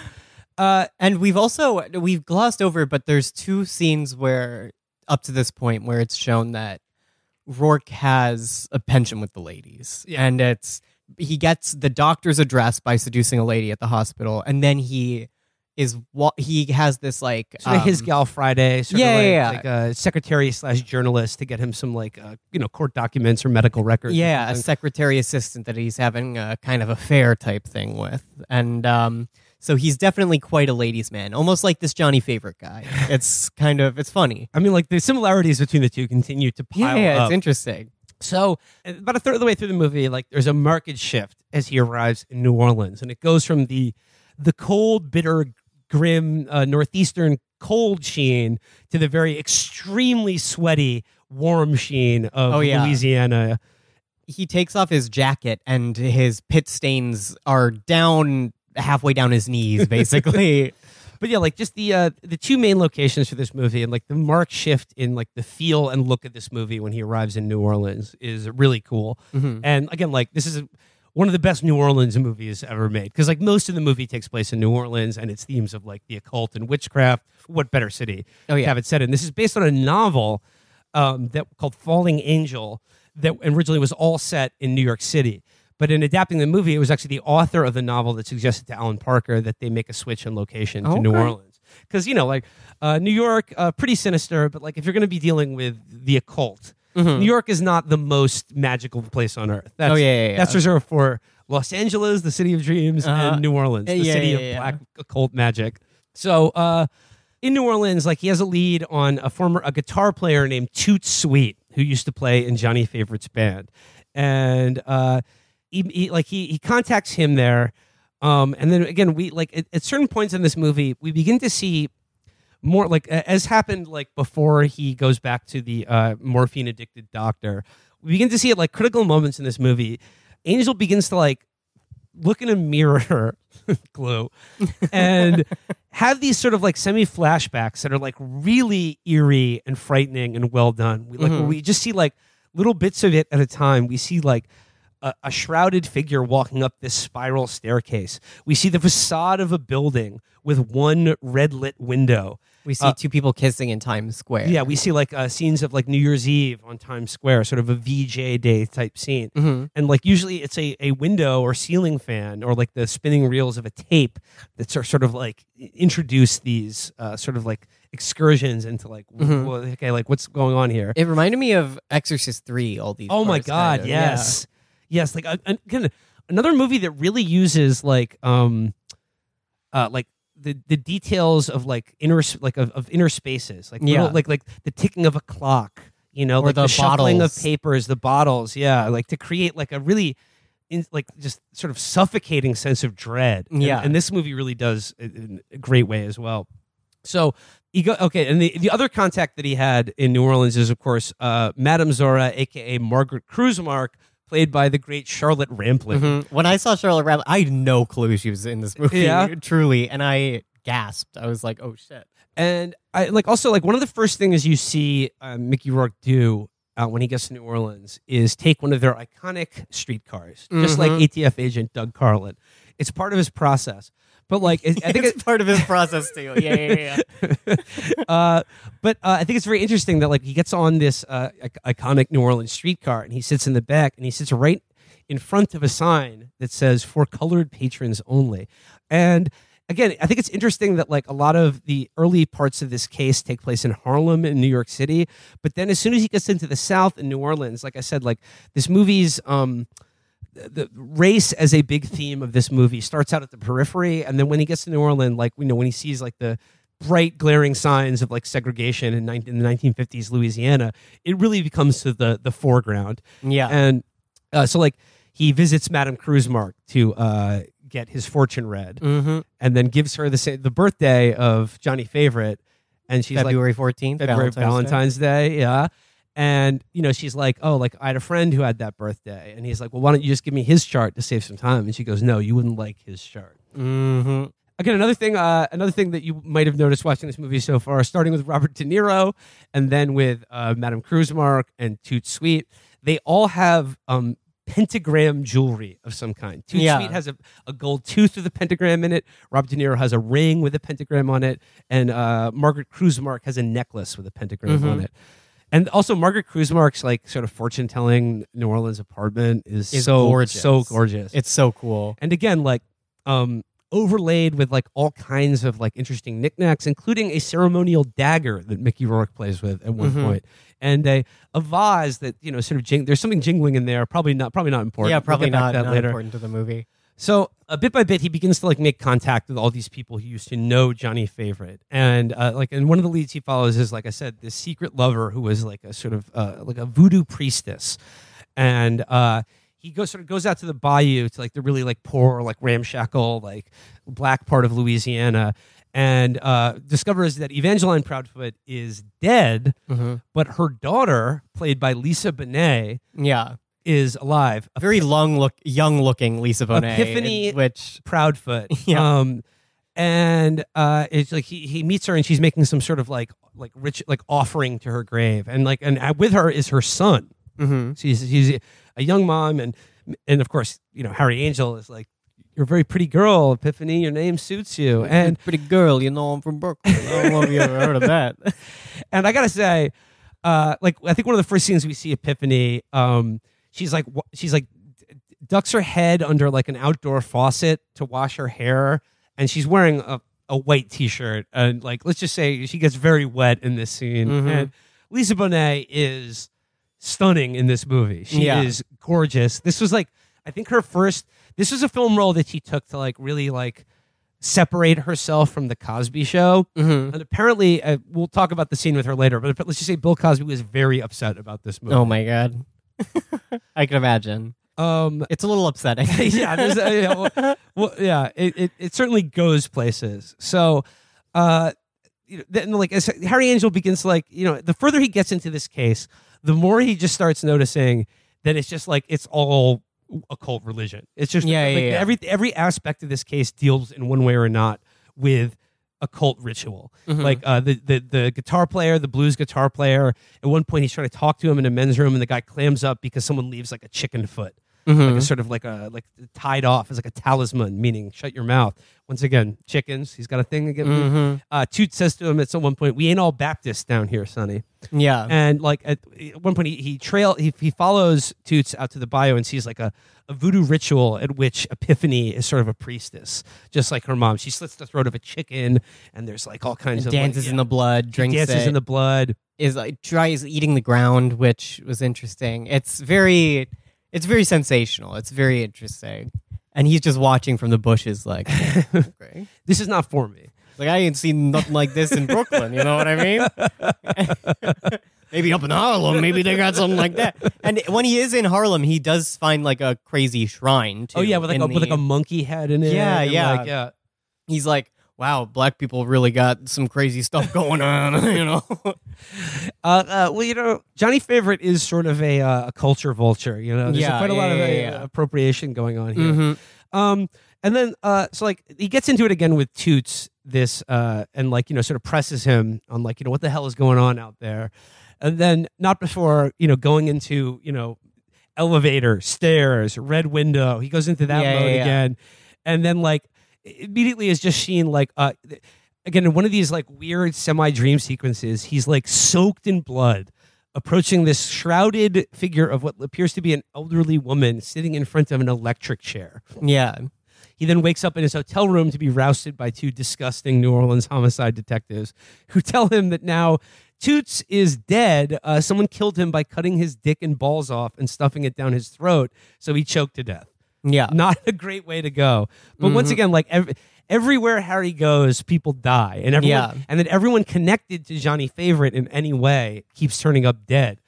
uh, And we've also we've glossed over, but there's two scenes where up to this point where it's shown that Rourke has a penchant with the ladies, Yeah. and it's he gets the doctor's address by seducing a lady at the hospital, and then he is what he has this like sort of his um, gal Friday, sort yeah, of like, yeah, yeah. like a secretary slash journalist to get him some like uh, you know court documents or medical records. yeah, a secretary assistant that he's having a kind of affair type thing with, and um, so he's definitely quite a ladies' man, almost like this Johnny favorite guy. It's kind of it's funny. I mean, like the similarities between the two continue to pile Yeah, yeah, up. it's interesting. So, about a third of the way through the movie, like there's a marked shift as he arrives in New Orleans, and it goes from the the cold, bitter, grim uh, northeastern cold sheen to the very extremely sweaty, warm sheen of Oh, yeah. Louisiana. he takes off his jacket and his pit stains are down halfway down his knees basically But yeah, like just the uh, the two main locations for this movie, and like the mark shift in like the feel and look of this movie when he arrives in New Orleans is really cool. Mhm. And again, like this is one of the best New Orleans movies ever made because like most of the movie takes place in New Orleans and its themes of like the occult and witchcraft. What better city Oh, to yeah. have it set in? This is based on a novel um, that called Falling Angel that originally was all set in New York City. But in adapting the movie, it was actually the author of the novel that suggested to Alan Parker that they make a switch in location to New Orleans. Because, you know, like uh, New York, uh, pretty sinister, but like if you're going to be dealing with the occult, New York is not the most magical place on earth. That's, Mm-hmm. Oh, yeah, yeah, yeah. That's reserved for Los Angeles, the city of dreams, Uh-huh. and New Orleans, the Yeah, city of black occult magic. So, uh, in New Orleans, like he has a lead on a former a guitar player named Toot Sweet who used to play in Johnny Favorite's band, and uh, he, he like he he contacts him there, um, and then again we like at, at certain points in this movie we begin to see more like as happened like before he goes back to the uh, morphine addicted doctor. We begin to see at like critical moments in this movie. Angel begins to like look in a mirror, glue, and have these sort of like semi flashbacks that are like really eerie and frightening and well done. We like Mhm. we just see like little bits of it at a time. We see like a, a shrouded figure walking up this spiral staircase. We see the facade of a building with one red lit window. We see Uh, two people kissing in Times Square. Yeah, we see like uh, scenes of like New Year's Eve on Times Square, sort of a VJ day type scene. Mhm. And like usually it's a, a window or ceiling fan or like the spinning reels of a tape that sort sort of like introduce these uh, sort of like excursions into like, w- Mhm. well, okay, like what's going on here? It reminded me of Exorcist Three. All these. Oh my parts, god, kind of. Yes, yes. Like uh, again, another movie that really uses like um, uh, like the the details of like inner like of, of inner spaces, like Yeah. little, like like the ticking of a clock, you know, Or like the, the shuffling of papers, the bottles, yeah, like to create like a really. In, like just sort of suffocating sense of dread. And- Yeah. and, this movie really does in a great way as well. So he go okay, and the the other contact that he had in New Orleans is of course uh, Madame Zora, aka Margaret Krusemark, played by the great Charlotte Rampling. Mhm. When I saw Charlotte Rampling, I had no clue she was in this movie. Yeah? truly, and I gasped. I was like, "Oh shit!" And I like also like one of the first things you see uh, Mickey Rourke do uh, when he gets to New Orleans is take one of their iconic streetcars, just like Mhm. ATF agent Doug Carlin. It's part of his process. But like, I think it's part of his process too. Yeah, yeah, yeah. uh, but uh, I think it's very interesting that like he gets on this uh, iconic New Orleans streetcar and he sits in the back and he sits right in front of a sign that says "for colored patrons only." And again, I think it's interesting that like a lot of the early parts of this case take place in Harlem in New York City, but then as soon as he gets into the South in New Orleans, like I said, like this movie's. Um, the race as a big theme of this movie starts out at the periphery and then when he gets to new orleans like you know when he sees like the bright glaring signs of like segregation in, 19, in the 1950s louisiana it really becomes to the the foreground Yeah. and uh, so like he visits madame Krusemark to uh, get his fortune read Mhm. and then gives her the the birthday of johnny favorite and she's like February fourteenth, February Valentine's, Valentine's, Day. Day. yeah. And you know, she's like, "Oh, like I had a friend who had that birthday," and he's like, "Well, why don't you just give me his chart to save some time?" And she goes, "No, you wouldn't like his chart." Mm-hmm. Again, another thing, uh, another thing that you might have noticed watching this movie so far, starting with Robert De Niro, and then with uh, Madame Krusemark and Toot Sweet, they all have um, pentagram jewelry of some kind. Toot Yeah. Sweet has a, a gold tooth with a pentagram in it. Robert De Niro has a ring with a pentagram on it, and uh, Margaret Krusemark has a necklace with a pentagram Mhm. on it. And also, Margaret Krusemark's like sort of fortune telling New Orleans apartment is, Is so gorgeous. so gorgeous. It's so cool. And again, like um, overlaid with like all kinds of like interesting knickknacks, including a ceremonial dagger that Mickey Rourke plays with at one Mhm. point, and a, a vase that you know sort of jing- there's something jingling in there. Probably not. Probably not important. yeah, We'll probably not, that not later. important to the movie. So uh, bit by bit, he begins to like make contact with all these people who used to know Johnny Favorite, and uh, like, and one of the leads he follows is like I said, this secret lover who was like a sort of uh, like a voodoo priestess, and uh, he goes sort of goes out to the bayou to like the really like poor, like ramshackle, like black part of Louisiana, and uh, discovers that Evangeline Proudfoot is dead, Mhm. but her daughter, played by Lisa Bonet, Yeah, is alive. a very long look, young looking Lisa Bonet. Epiphany- which Proudfoot. Yeah. Um, and uh, it's like he, he meets her and she's making some sort of like like rich like offering to her grave and like and with her is her son. Mhm. She's she's a young mom and and of course you know Harry Angel is like you're a very pretty girl Epiphany your name suits you and pretty girl, you know I'm from Brooklyn. I don't know if you ever heard of that. and I gotta say, uh, like I think one of the first scenes we see Epiphany, um, she's like she's like ducks her head under like an outdoor faucet to wash her hair, and she's wearing a, a white t-shirt, and like let's just say she gets very wet in this scene, Mhm. and Lisa Bonet is stunning in this movie. She Yeah. is gorgeous. This was like I think her first. This was a film role that she took to like really like separate herself from the Cosby Show. Mhm. And apparently, uh, we'll talk about the scene with her later. But let's just say Bill Cosby was very upset about this movie. Oh my god, I can imagine. Um, It's a little upsetting. yeah, there's a, yeah, well, well, yeah, it, it it certainly goes places. So, uh, you know, then like as Harry Angel begins to like, you know, the further he gets into this case, the more he just starts noticing that it's just like it's all occult religion. It's just Yeah, like, yeah, yeah. every every aspect of this case deals in one way or not with occult ritual. Mhm. Like uh, the, the the guitar player, the blues guitar player. At one point, he's trying to talk to him in a men's room, and the guy clams up because someone leaves like a chicken foot like a sort of like a like tied off as like a talisman, meaning shut your mouth. Once again, chickens. He's got a thing against. Mhm. Uh, Toot says to him at some one point, "We ain't all Baptists down here, Sonny." Yeah. And like at, one point, he, he trail he, he follows Toots out to the bio and sees like a, a voodoo ritual at which Epiphany is sort of a priestess, just like her mom. She slits the throat of a chicken, and there's like all kinds of dances like, in the blood, yeah, drinks dances it, in the blood. is like tries eating the ground, which was interesting. It's very, it's very sensational. It's very interesting, and he's just watching from the bushes, like, okay. This is not for me. like I ain't seen nothing like this in Brooklyn. You know what I mean? maybe up in Harlem, maybe they got something like that. And when he is in Harlem, he does find like a crazy shrine. Too, oh yeah, with like a, with like a monkey head in it. Yeah, yeah. like, yeah. he's like, wow, black people really got some crazy stuff going on. you know? Uh, uh, well, you know, Johnny Favorite is sort of a, uh, a culture vulture. You know, there's Yeah, quite a lot yeah, of yeah, uh, appropriation going on here. Mhm. Um, and then, uh, so like he gets into it again with Toots this, uh, and like you know, sort of presses him on like you know what the hell is going on out there, and then not before you know going into you know elevator, stairs, red window. He goes into that Yeah, mode yeah, yeah. again, and then like immediately is just seen like uh again in one of these like weird semi dream sequences. He's like soaked in blood. Approaching this shrouded figure of what appears to be an elderly woman sitting in front of an electric chair. Yeah. He then wakes up in his hotel room to be rousted by two disgusting New Orleans homicide detectives who tell him that now Toots is dead. Uh, someone killed him by cutting his dick and balls off and stuffing it down his throat, so he choked to death. Yeah. Not a great way to go. But once again, like ev- everywhere Harry goes, people die, and everyone, Yeah. and then everyone connected to Johnny Favorite in any way keeps turning up dead.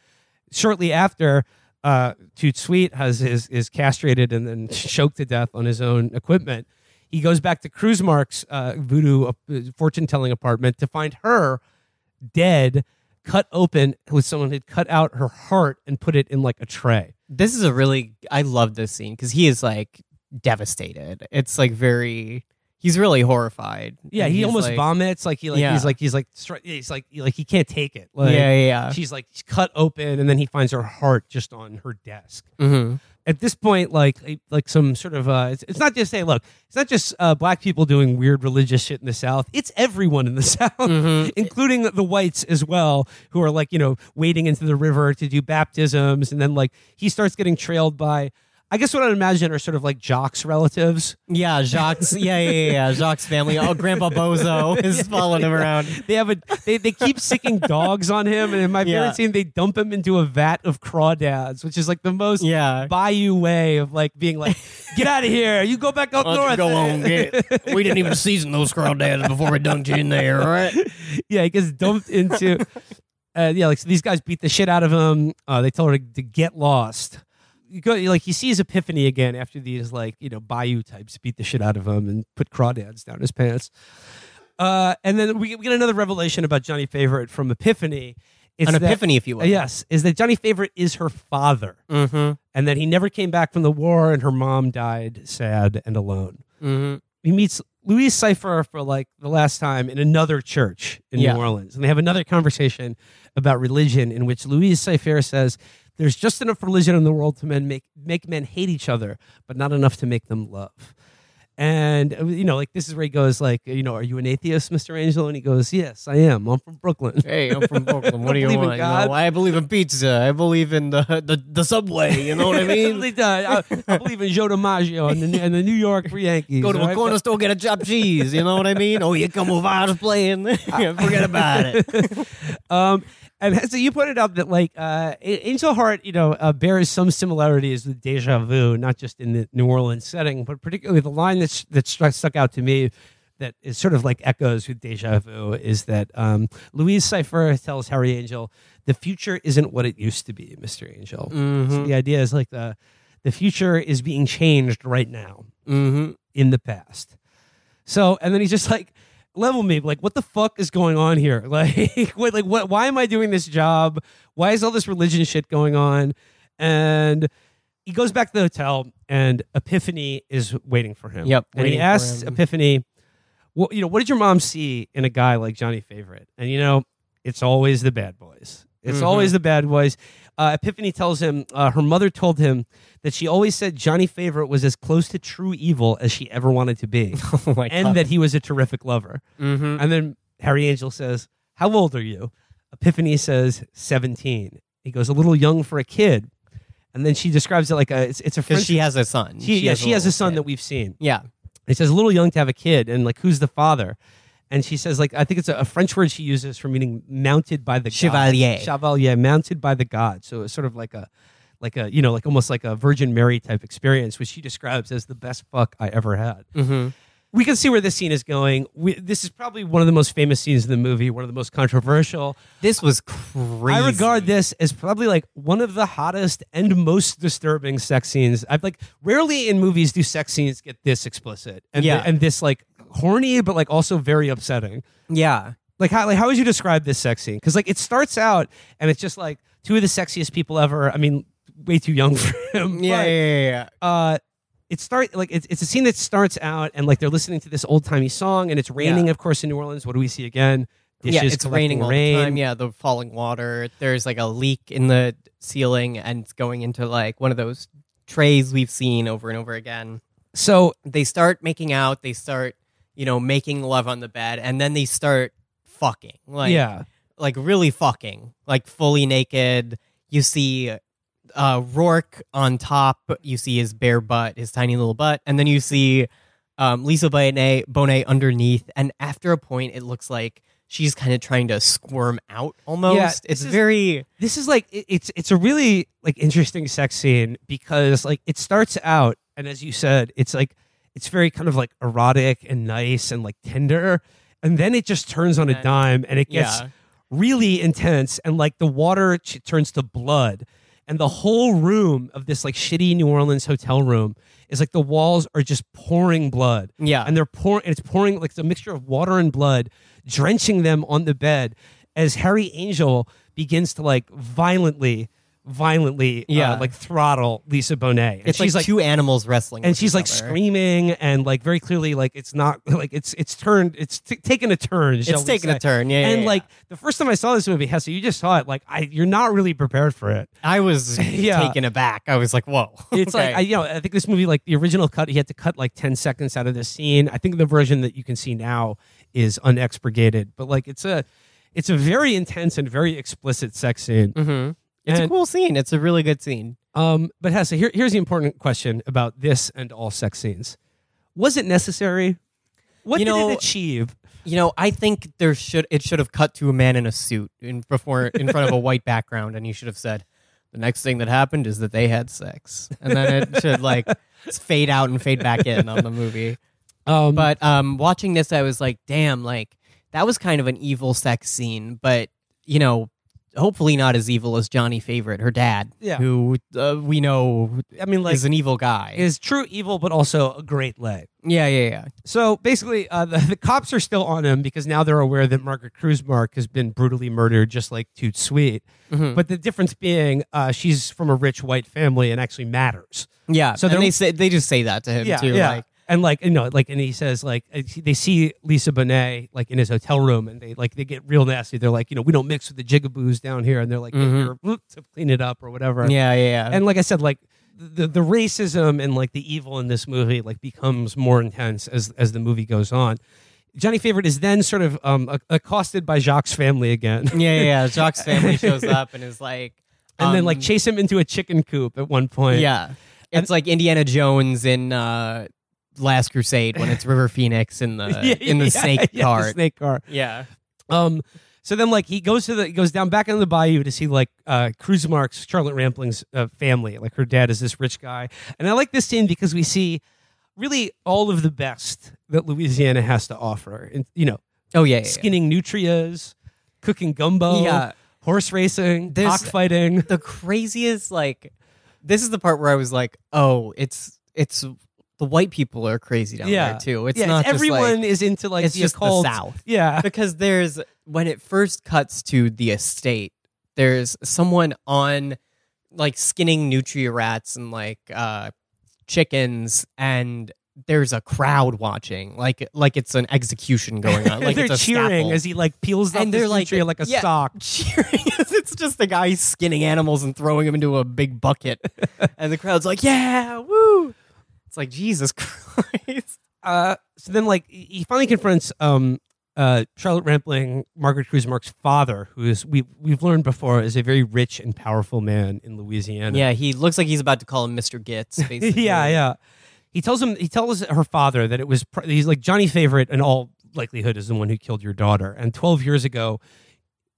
Shortly after, uh, Toot Sweet has is is castrated and then choked to death on his own equipment. He goes back to Krusemark's uh, voodoo uh, fortune telling apartment to find her dead, cut open with someone had cut out her heart and put it in like a tray. This is a really I love this scene because he is like devastated. It's like very he's really horrified. Yeah, And he almost like, vomits. Like he like Yeah. he's like he's like he's like like he can't take it. Like, Yeah, yeah, yeah. She's like she's cut open, and then he finds her heart just on her desk. Mhm. At this point, like like some sort of uh, it's, it's not just say look, it's not just uh, black people doing weird religious shit in the South. It's everyone in the South, Mm-hmm. including the whites as well, who are like you know wading into the river to do baptisms, and then like he starts getting trailed by. I guess what I'd imagine are sort of like jocks relatives. Yeah, Jacques. yeah, yeah, yeah, yeah. Jacques' family. Oh, Grandpa Bozo is following him around. They have a they, they keep sicking dogs on him, and in my Yeah. favorite scene, they dump him into a vat of crawdads, which is like the most Yeah. bayou way of like being like, get out of here, you go back up Why don't north. you go on, get. We didn't even season those crawdads before we dunked you in there, all right? yeah, he gets dumped into. Uh, yeah, like so these guys beat the shit out of him. Uh, they tell her to, to get lost. You go like he sees Epiphany again after these like you know Bayou types beat the shit out of him and put crawdads down his pants. Uh, and then we, we get another revelation about Johnny Favorite from Epiphany. It's An that- epiphany, if you will. Yes, is that Johnny Favorite is her father, Mm-hmm. and that he never came back from the war, and her mom died sad and alone. Mm-hmm. He meets Louis Cyphre for like the last time in another church in Yeah. New Orleans, and they have another conversation about religion, in which Louis Cyphre says, "There's just enough religion in the world to men make make men hate each other, but not enough to make them love." And uh, you know, like this is where he goes, like, you know, are you an atheist, Mister Angel? And he goes, "Yes, I am. I'm from Brooklyn." Hey, I'm from Brooklyn. What do you want? You know, I believe in pizza. I believe in the the, the subway. You know what I mean? I, I believe in Joe DiMaggio and the, and the New York Yankees. Go to a corner store, get a chopped cheese. You know what I mean? Oh, you come Ovar's playing. Forget about it. Um, and so you pointed out that like uh, Angel Heart, you know, uh, bears some similarities with Deja Vu, not just in the New Orleans setting, but particularly the line that's that struck, stuck out to me that is sort of like echoes with Deja Vu is that um, Louis Cyphre tells Harry Angel, "The future isn't what it used to be, Mister Angel." So the idea is like the the future is being changed right now Mm-hmm. in the past. So, and then he's just like, level me, like, what the fuck is going on here? Like, what, like, what? Why am I doing this job? Why is all this religion shit going on? And he goes back to the hotel, and Epiphany is waiting for him. Yep, and he asks. Epiphany, "Well, you know, what did your mom see in a guy like Johnny Favorite?" And you know, it's always the bad boys. It's Mhm. always the bad boys. Uh, Epiphany tells him uh, her mother told him that she always said Johnny Favorite was as close to true evil as she ever wanted to be, Oh and God. that he was a terrific lover. Mhm. And then Harry Angel says, "How old are you?" Epiphany says, 17. He goes, "A little young for a kid." And then she describes it like a it's, it's a because she has a son. she, yeah, she has a son kid. that we've seen. Yeah. He says, a little young to have a kid, and like, who's the father? And she says, like, I think it's a, a French word she uses for meaning mounted by the god Chevalier. gods. Chevalier, mounted by the gods. So it's sort of like a, like a, you know, like almost like a Virgin Mary type experience, which she describes as the best fuck I ever had. Mm-hmm. We can see where this scene is going. We, this is probably one of the most famous scenes in the movie, one of the most controversial. This was crazy. I regard this as probably like one of the hottest and most disturbing sex scenes. I've like rarely in movies do sex scenes get this explicit and Yeah. and this like horny but like also very upsetting. Yeah. Like how like how would you describe this sex scene? Because like it starts out and it's just like two of the sexiest people ever. I mean, way too young for him. Yeah, but, yeah, yeah, yeah. uh it start like it's, it's a scene that starts out and like they're listening to this old timey song and it's raining Yeah. of course in New Orleans. What do we see again? yeah, it's raining all rain. the time. Yeah, the falling water. There's like a leak in the ceiling, and it's going into like one of those trays we've seen over and over again. So They start making out. They start, you know, making love on the bed, and then they start fucking. Like, yeah. like really fucking, like fully naked. You see uh, Rourke on top. You see his bare butt, his tiny little butt, and then you see um, Lisa Bonet, Bonet underneath. And after a point, it looks like she's kind of trying to squirm out almost. Yeah, it's is- very this is like it- it's it's a really like interesting sex scene because like it starts out and as you said it's like it's very kind of like erotic and nice and like tender and then it just turns on a dime and it gets yeah. really intense and like the water ch- turns to blood and the whole room of this like shitty New Orleans hotel room is like the walls are just pouring blood yeah. and they're pouring and it's pouring like it's a mixture of water and blood drenching them on the bed as harry angel begins to like violently violently Yeah. uh, like throttle lisa bonet and it's she's like, like, two animals wrestling, and she's like other. screaming and like very clearly like it's not like it's it's turned it's t- taken a turn It's taken a turn. Yeah, yeah, and yeah. like the first time i saw this movie Hesse you just saw it like i you're not really prepared for it I was Yeah. taken aback. I was like, whoa. it's like I, you know i think this movie like the original cut he had to cut like 10 seconds out of this scene i think the version that you can see now is unexpurgated but like it's a it's a very intense and very explicit sex scene Mhm. It's a cool scene. It's a really good scene. um but Hesse, here, here's the important question about this and all sex scenes was it necessary what You did know- it achieve You know, I think there should it should have cut to a man in a suit in before in front of a white background, and you should have said, "The next thing that happened is that they had sex," and then it should like fade out and fade back in on the movie. um But um, watching this, I was like, "Damn!" Like that was kind of an evil sex scene, but you know. Hopefully not as evil as Johnny Favorite, her dad, Yeah. who uh, we know i mean like is an evil guy. is true evil but also a great lay yeah, yeah, yeah. So basically, uh, the, the cops are still on him because now they're aware that Margaret Krusemark has been brutally murdered, just like Toot Sweet. Mhm. But the difference being, uh, she's from a rich white family and actually matters. Yeah, So so they're- they say they just say that to him too. Like, and like you know, like, and he says like uh, they see Lisa Bonet like in his hotel room, and they like they get real nasty. They're like, you know, we don't mix with the jigaboos down here, and they're like, Mhm. "Get to clean it up or whatever. yeah, yeah, yeah. And like I said, like the the racism and like the evil in this movie like becomes more intense as as the movie goes on. Johnny Favorite is then sort of um, accosted by Jacques' family again, yeah, yeah, yeah. Jacques' family shows up and is like, and then like um, chase him into a chicken coop at one point. yeah, it's like Indiana Jones in uh, Last Crusade when it's River Phoenix in the Yeah, in the yeah, snake yeah, cart. snake car. Yeah, Um, so then like he goes to the he goes down back into the bayou to see like uh Mark's Charlotte Rampling's uh, family. Like her dad is this rich guy, and I like this scene because we see really all of the best that Louisiana has to offer. And you know, oh yeah, skinning nutrias, cooking gumbo, Yeah. horse racing, There's- cockfighting. the craziest like this is the part where I was like, oh, it's it's the white people are crazy down Yeah. there too. It's yeah, not just, everyone like, is into like it's the just occult. the South. Yeah, because there's when it first cuts to the estate, there's someone on like skinning nutria rats and like uh chickens and there's a crowd watching, like like it's an execution going on. Like they're it's a cheering scaffold. as he like peels and they're like tree like a yeah, sock. cheering it's just the guy skinning animals and throwing them into a big bucket, and the crowd's like, "Yeah, woo!" It's like Jesus Christ. uh, so then like he finally confronts um uh Charlotte Rampling, Margaret Krusemark's father, who is we we've learned before is a very rich and powerful man in Louisiana. Yeah, he looks like he's about to call him Mr. Gitz. Basically. yeah, yeah. He tells him he tells her father that it was he's like Johnny Favorite in all likelihood is the one who killed your daughter. And 12 years ago,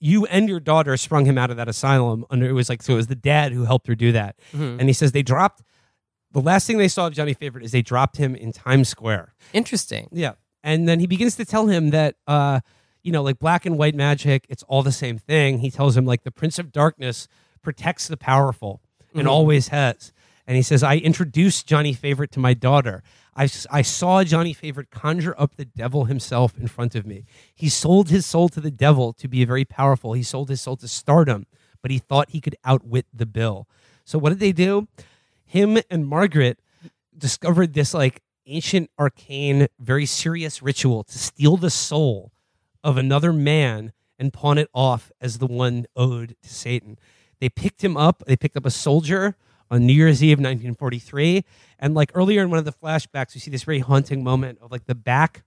you and your daughter sprung him out of that asylum under it was like so it was the dad who helped her do that. Mhm. And he says they dropped the last thing they saw of Johnny Favorite is they dropped him in Times Square. Interesting. Yeah. And then he begins to tell him that, uh, you know, like black and white magic, it's all the same thing. He tells him, like, the Prince of Darkness protects the powerful and Mhm. always has. And he says, I introduced Johnny Favorite to my daughter. I, I saw Johnny Favorite conjure up the devil himself in front of me. He sold his soul to the devil to be very powerful. He sold his soul to stardom, but he thought he could outwit the bill. So what did they do? Him and Margaret discovered this like ancient arcane very serious ritual to steal the soul of another man and pawn it off as the one owed to satan. They picked him up they picked up a soldier on new year's eve 1943 and like earlier in one of the flashbacks we see this very haunting moment of like the back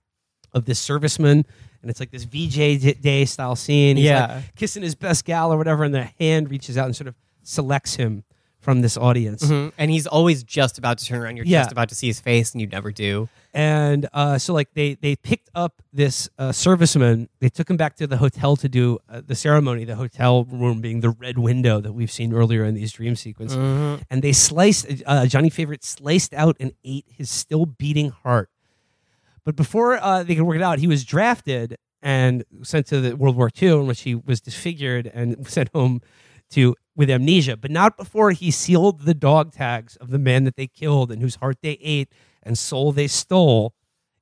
of this serviceman and it's like this vj day style scene. He's Yeah. like kissing his best gal or whatever and the hand reaches out and sort of selects him from this audience Mhm. And he's always just about to turn around. You're Yeah. just about to see his face, and you never do. and uh, so like they they picked up this uh, serviceman they took him back to the hotel to do uh, the ceremony the hotel room being the red window that we've seen earlier in these dream sequences Mhm. and they sliced uh, johnny favorite sliced out and ate his still beating heart but before uh, they could work it out he was drafted and sent to the world war ii in which he was disfigured and sent home to with amnesia but not before he sealed the dog tags of the man that they killed and whose heart they ate and soul they stole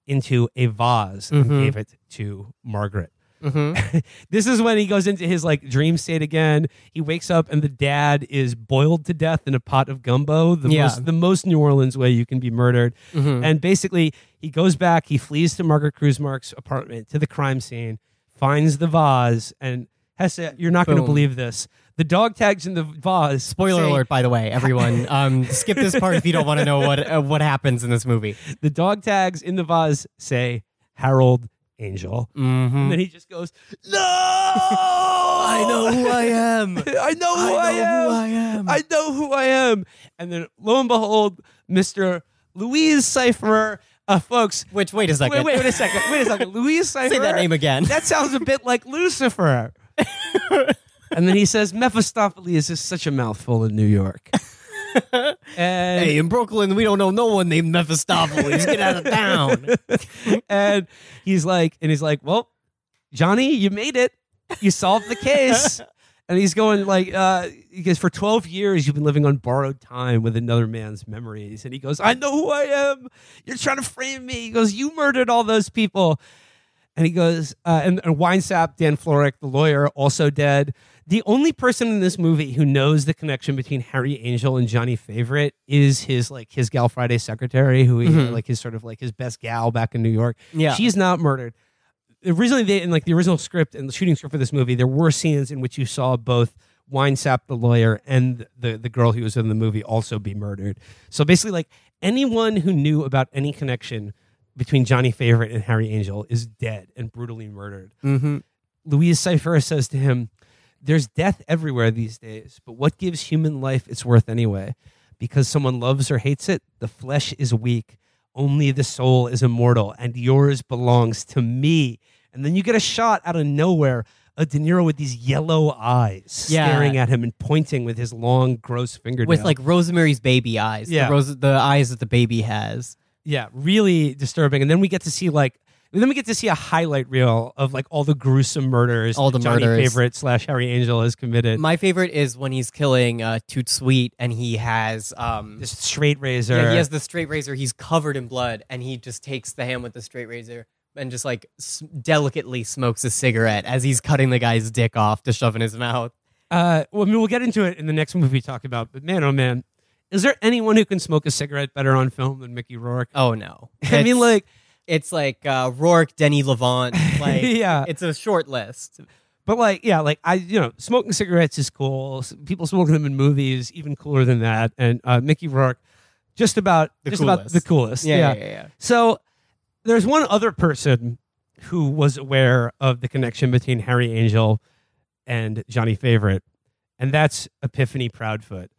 into a vase and Mhm. gave it to margaret Mhm. this is when he goes into his like dream state again. He wakes up and the dad is boiled to death in a pot of gumbo, the Yeah. most the most New Orleans way you can be murdered. Mhm. And basically, he goes back. He flees to Margaret Krusemark's apartment to the crime scene, finds the vase, and Hesse, you're not going to believe this. The dog tags in the vase. Spoiler say- alert, by the way, everyone. Um, skip this part if you don't want to know what uh, what happens in this movie. The dog tags in the vase say Harold Angel. Mm-hmm. And then he just goes, No! I know who I am. I know who I, know am. who I am. I know who I am. And then lo and behold, Mr. Louis Cyphre, uh, folks. Which wait a second. Wait, wait, wait a second. Wait a second. Louis Cyphre. Say that name again. That sounds a bit like Lucifer. And then he says, Mephistopheles is such a mouthful in New York. and Hey, in Brooklyn, we don't know no one named Mephistopheles. Get out of town. and he's like, and he's like, well, Johnny, you made it. You solved the case. and he's going like, uh, because for 12 years you've been living on borrowed time with another man's memories. And he goes, I know who I am. You're trying to frame me. He goes, you murdered all those people. And he goes, uh, and, and Winesap, Dann Florek, the lawyer, also dead. The only person in this movie who knows the connection between Harry Angel and Johnny Favorite is his like his gal Friday secretary, who he Mhm. like his sort of like his best gal back in New York. Yeah. she's not murdered. Originally, they in like the original script and the shooting script for this movie, there were scenes in which you saw both Winesap, the lawyer, and the the girl who was in the movie also be murdered. So basically, like anyone who knew about any connection between Johnny Favorite and Harry Angel is dead and brutally murdered. Mm-hmm. Louis Cyphre says to him, There's death everywhere these days, but what gives human life its worth anyway? Because someone loves or hates it, the flesh is weak. Only the soul is immortal, and yours belongs to me. And then you get a shot out of nowhere of De Niro with these yellow eyes Yeah. staring at him and pointing with his long, gross fingernail. With like Rosemary's baby eyes. Yeah. The, Rose- the eyes that the baby has. Yeah, really disturbing. And then we get to see like then we get to see a highlight reel of like all the gruesome murders All the Johnny murders. Favorite slash Harry Angel has committed. My favorite is when he's killing uh, Toot Sweet and he has um this straight razor. yeah, he has the straight razor. He's covered in blood and he just takes the hand with the straight razor and just like s- delicately smokes a cigarette as he's cutting the guy's dick off to shove in his mouth. Uh, well, I mean, we'll get into it in the next movie we talk about. But man, oh man, is there anyone who can smoke a cigarette better on film than Mickey Rourke? Oh no. I mean, like, it's like uh, Rourke, Denny Levant. Like, Yeah. it's a short list. but like, yeah, like I, you know, smoking cigarettes is cool. People smoking them in movies, even cooler than that. And uh, Mickey Rourke, just about, The just about coolest. the coolest. Yeah, yeah, yeah, yeah. So there's one other person who was aware of the connection between Harry Angel and Johnny Favorite, and that's Epiphany Proudfoot.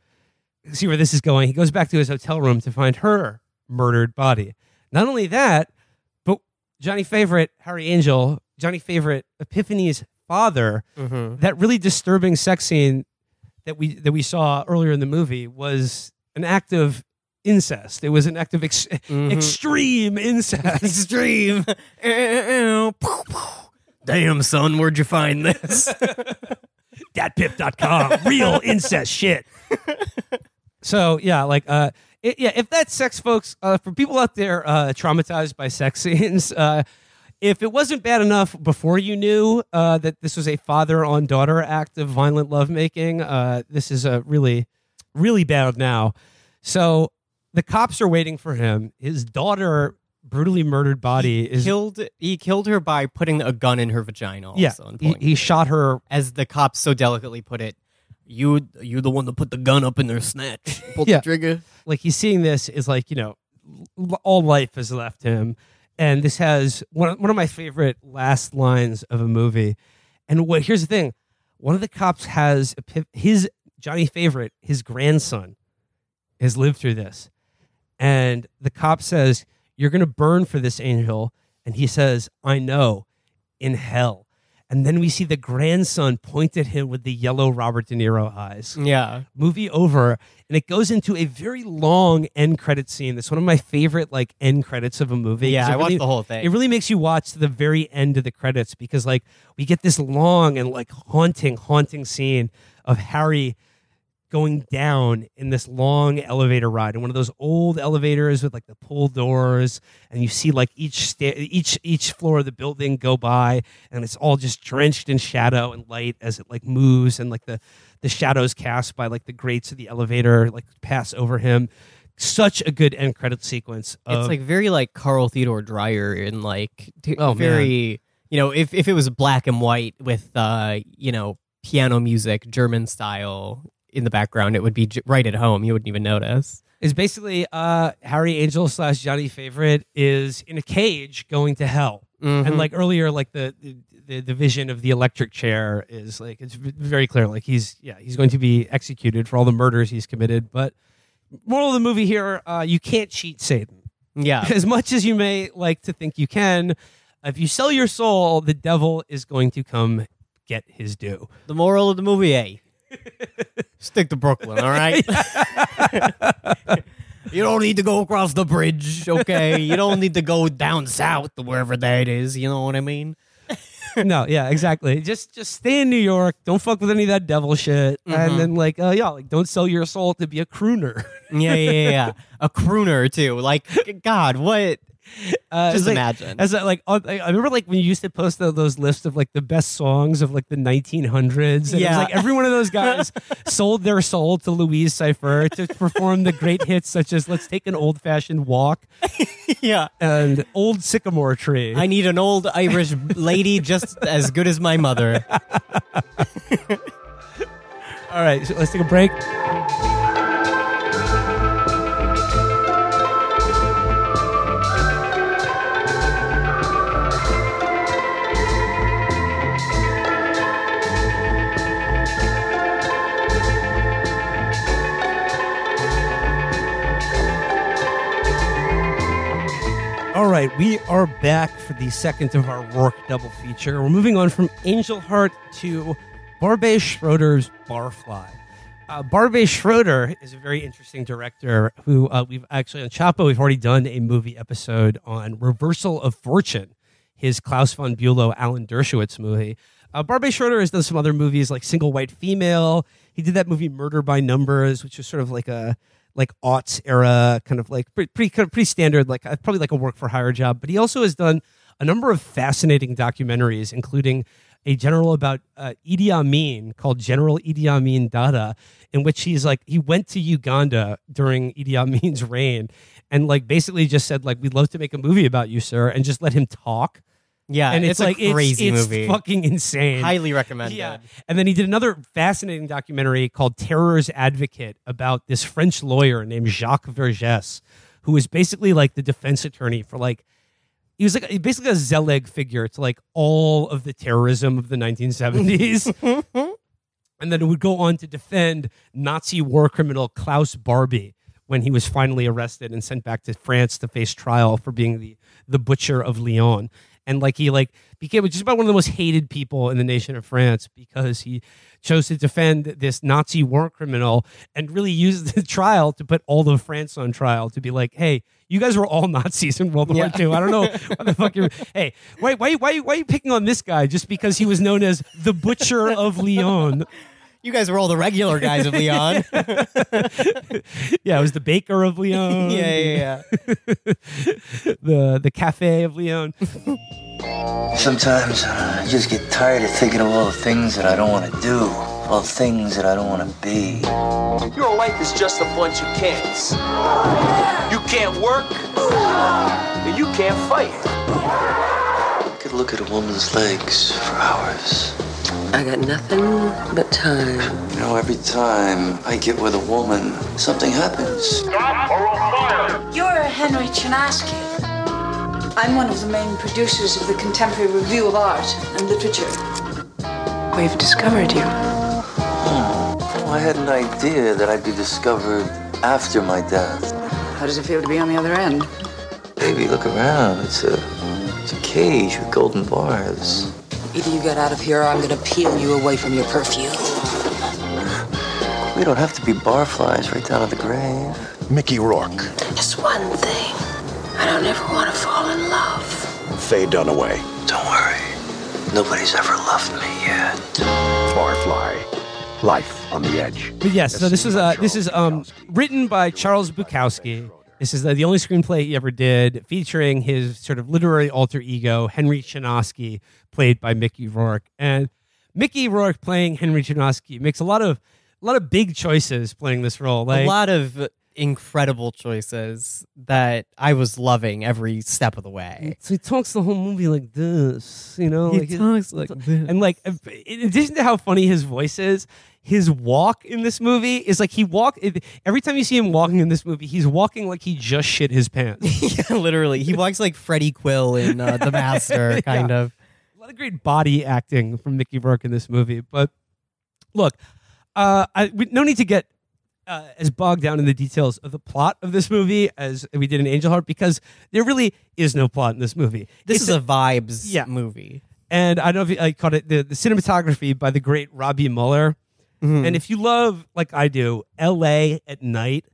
See where this is going. He goes back to his hotel room to find her murdered body. Not only that, Johnny Favorite, Harry Angel, Johnny Favorite, Epiphany's father, Mhm. that really disturbing sex scene that we that we saw earlier in the movie was an act of incest. It was an act of ex- Mhm. extreme incest. Extreme. Damn, son, where'd you find this? DatPiff.com. Real incest shit. So yeah, like uh, it, yeah, if that's sex, folks, uh, for people out there uh, traumatized by sex scenes, uh, if it wasn't bad enough before you knew uh, that this was a father on daughter act of violent lovemaking, uh, this is a really, really bad now. So the cops are waiting for him. His daughter, brutally murdered body, is killed. He killed her by putting a gun in her vagina. Also, yeah. He, he shot her as the cops so delicately put it. You, you're the one that put the gun up in their snatch. Pulled Yeah. the trigger. like he's seeing this is like you know all life has left him. And this has one of, one of my favorite last lines of a movie. And what here's the thing. One of the cops has a his johnny favorite his grandson has lived through this. And the cop says you're going to burn for this angel. And he says i know. In hell and then we see the grandson point at him with the yellow robert de niro eyes Yeah. movie over and it goes into a very long end credit scene that's one of my favorite like end credits of a movie Yeah, I watched the whole thing. it really makes you watch to the very end of the credits because like we get this long and like haunting haunting scene of harry going down in this long elevator ride in one of those old elevators with like the pull doors and you see like each sta- each each floor of the building go by and it's all just drenched in shadow and light as it like moves and like the the shadows cast by like the grates of the elevator like pass over him such a good end credit sequence It's like very like Carl Theodor Dreyer and like t- Oh, man. very you know if if it was black and white with uh you know piano music German style in the background it would be j- right at home you wouldn't even notice. is basically uh Harry Angel slash Johnny Favorite is in a cage going to hell. Mhm. And like earlier, like the, the the vision of the electric chair is like it's very clear. Like he's yeah he's going to be executed for all the murders he's committed. But moral of the movie here, uh, you can't cheat Satan. Yeah. As much as you may like to think you can, if you sell your soul, the devil is going to come get his due. The moral of the movie, eh? Stick to Brooklyn, all right? you don't need to go across the bridge, okay? You don't need to go down south to wherever that is, you know what I mean? no, yeah, exactly. Just just stay in New York. Don't fuck with any of that devil shit. Mhm. And then like, uh, yeah, like don't sell your soul to be a crooner. Yeah, yeah, yeah. yeah. A crooner, too. Like, God, what? Uh, Just like- imagine. As a, like, I remember like when you used to post tho- those lists of like the best songs of like the 1900s. And it Yeah. was like every one of those guys sold their soul to Louis Cyphre to perform the great hits such as "Let's Take an Old Fashioned Walk" yeah. and "Old Sycamore Tree." I need an old Irish lady just as good as my mother. All right, so let's take a break. Right, we are back for the second of our Rourke double feature. We're moving on from Angel Heart to Barbet Schroeder's Barfly. Uh, Barbet Schroeder is a very interesting director who uh, we've actually on Chapo, we've already done a movie episode on Reversal of Fortune, his Klaus von Bülow, Alan Dershowitz movie. Uh, Barbet Schroeder has done some other movies like Single White Female. He did that movie Murder by Numbers, which was sort of like a like aughts era kind of like pretty pretty, kind of pretty standard like uh, probably like a work for hire job. But he also has done a number of fascinating documentaries, including a general about uh, Idi Amin called General Idi Amin Dada, in which he's like he went to Uganda during Idi Amin's reign, and like basically just said like we'd love to make a movie about you, sir, and just let him talk. Yeah, and it's, it's, like a crazy it's, it's movie. fucking insane. Highly recommended. Yeah. And then he did another fascinating documentary called Terror's Advocate about this French lawyer named Jacques Vergès, who was basically like the defense attorney for like, he was like basically a Zelig figure to like all of the terrorism of the 1970s. and then it would go on to defend Nazi war criminal Klaus Barbie when he was finally arrested and sent back to France to face trial for being the, the butcher of Lyon and like he like became just about one of the most hated people in the nation of France because he chose to defend this Nazi war criminal and really used the trial to put all of France on trial to be like, hey, you guys were all Nazis in World War Yeah. II. I don't know what the fuck you're. Hey, why why why why are you picking on this guy just because he was known as the butcher of Lyon? You guys were all the regular guys of Leon. yeah, it was the baker of Lyon. yeah, yeah, yeah. the the cafe of Lyon. Sometimes uh, I just get tired of thinking of all the things that I don't want to do, all the things that I don't want to be. Your life is just a bunch of can'ts. You can't work, and you can't fight. I could look at a woman's legs for hours. I got nothing but time. You know, every time I get with a woman, something happens. You're Henry Chinaski. I'm one of the main producers of the Contemporary Review of Art and Literature. We've discovered you. Oh, I had an idea that I'd be discovered after my death. How does it feel to be on the other end? Baby, look around. It's a, it's a cage with golden bars. Either you get out of here or I'm gonna peel you away from your perfume. We don't have to be barflies right down to the grave. Mickey Rourke, Just one thing. I don't ever want to fall in love. Faye Dunaway, Don't worry. Nobody's ever loved me yet. Barfly, Life on the Edge. But yes, so this is uh, this is um, written by Charles Bukowski. This is the only screenplay he ever did, featuring his sort of literary alter ego Henry Chinaski, played by Mickey Rourke. And Mickey Rourke playing Henry Chinaski makes a lot of a lot of big choices playing this role. Like a lot of incredible choices that I was loving every step of the way. So he talks the whole movie like this, you know. He like talks like this. and like in addition to how funny his voice is, his walk in this movie is like he walk every time you see him walking in this movie, he's walking like he just shit his pants. yeah, literally. He walks like Freddie Quell in uh, The Master, kind Yeah. of. a lot of great body acting from Mickey Rourke in this movie. But look, uh, I, we, no need to get uh, as bogged down in the details of the plot of this movie as we did in Angel Heart because there really is no plot in this movie. This It's is a vibes Yeah. movie. and I don't know if you, I caught it the, the cinematography by the great Robby Müller. Mm-hmm. And if you love, like I do, L.A. at night,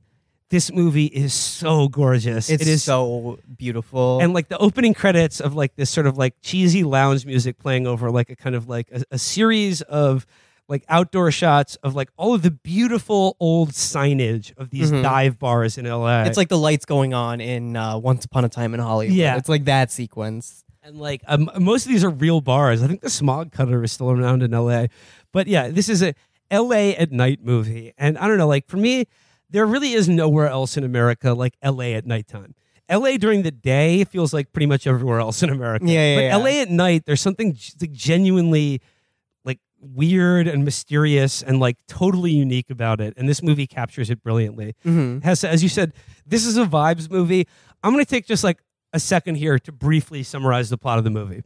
this movie is so gorgeous. It's it is so beautiful. and like the opening credits of like this sort of like cheesy lounge music playing over like a kind of like a, a series of like outdoor shots of like all of the beautiful old signage of these Mhm. dive bars in LA. it's like the lights going on in uh, Once Upon a Time in Hollywood. Yeah. It's like that sequence. and like um, most of these are real bars. I think the Smog Cutter is still around in LA, but yeah, this is a LA at night movie, and I don't know. Like for me, there really is nowhere else in America like LA at nighttime. LA during the day feels like pretty much everywhere else in America. Yeah, yeah, but yeah. LA at night, there's something g- like genuinely weird and mysterious and like totally unique about it. And this movie captures it brilliantly. Mm-hmm. Has as you said, this is a vibes movie. I'm going to take just like a second here to briefly summarize the plot of the movie.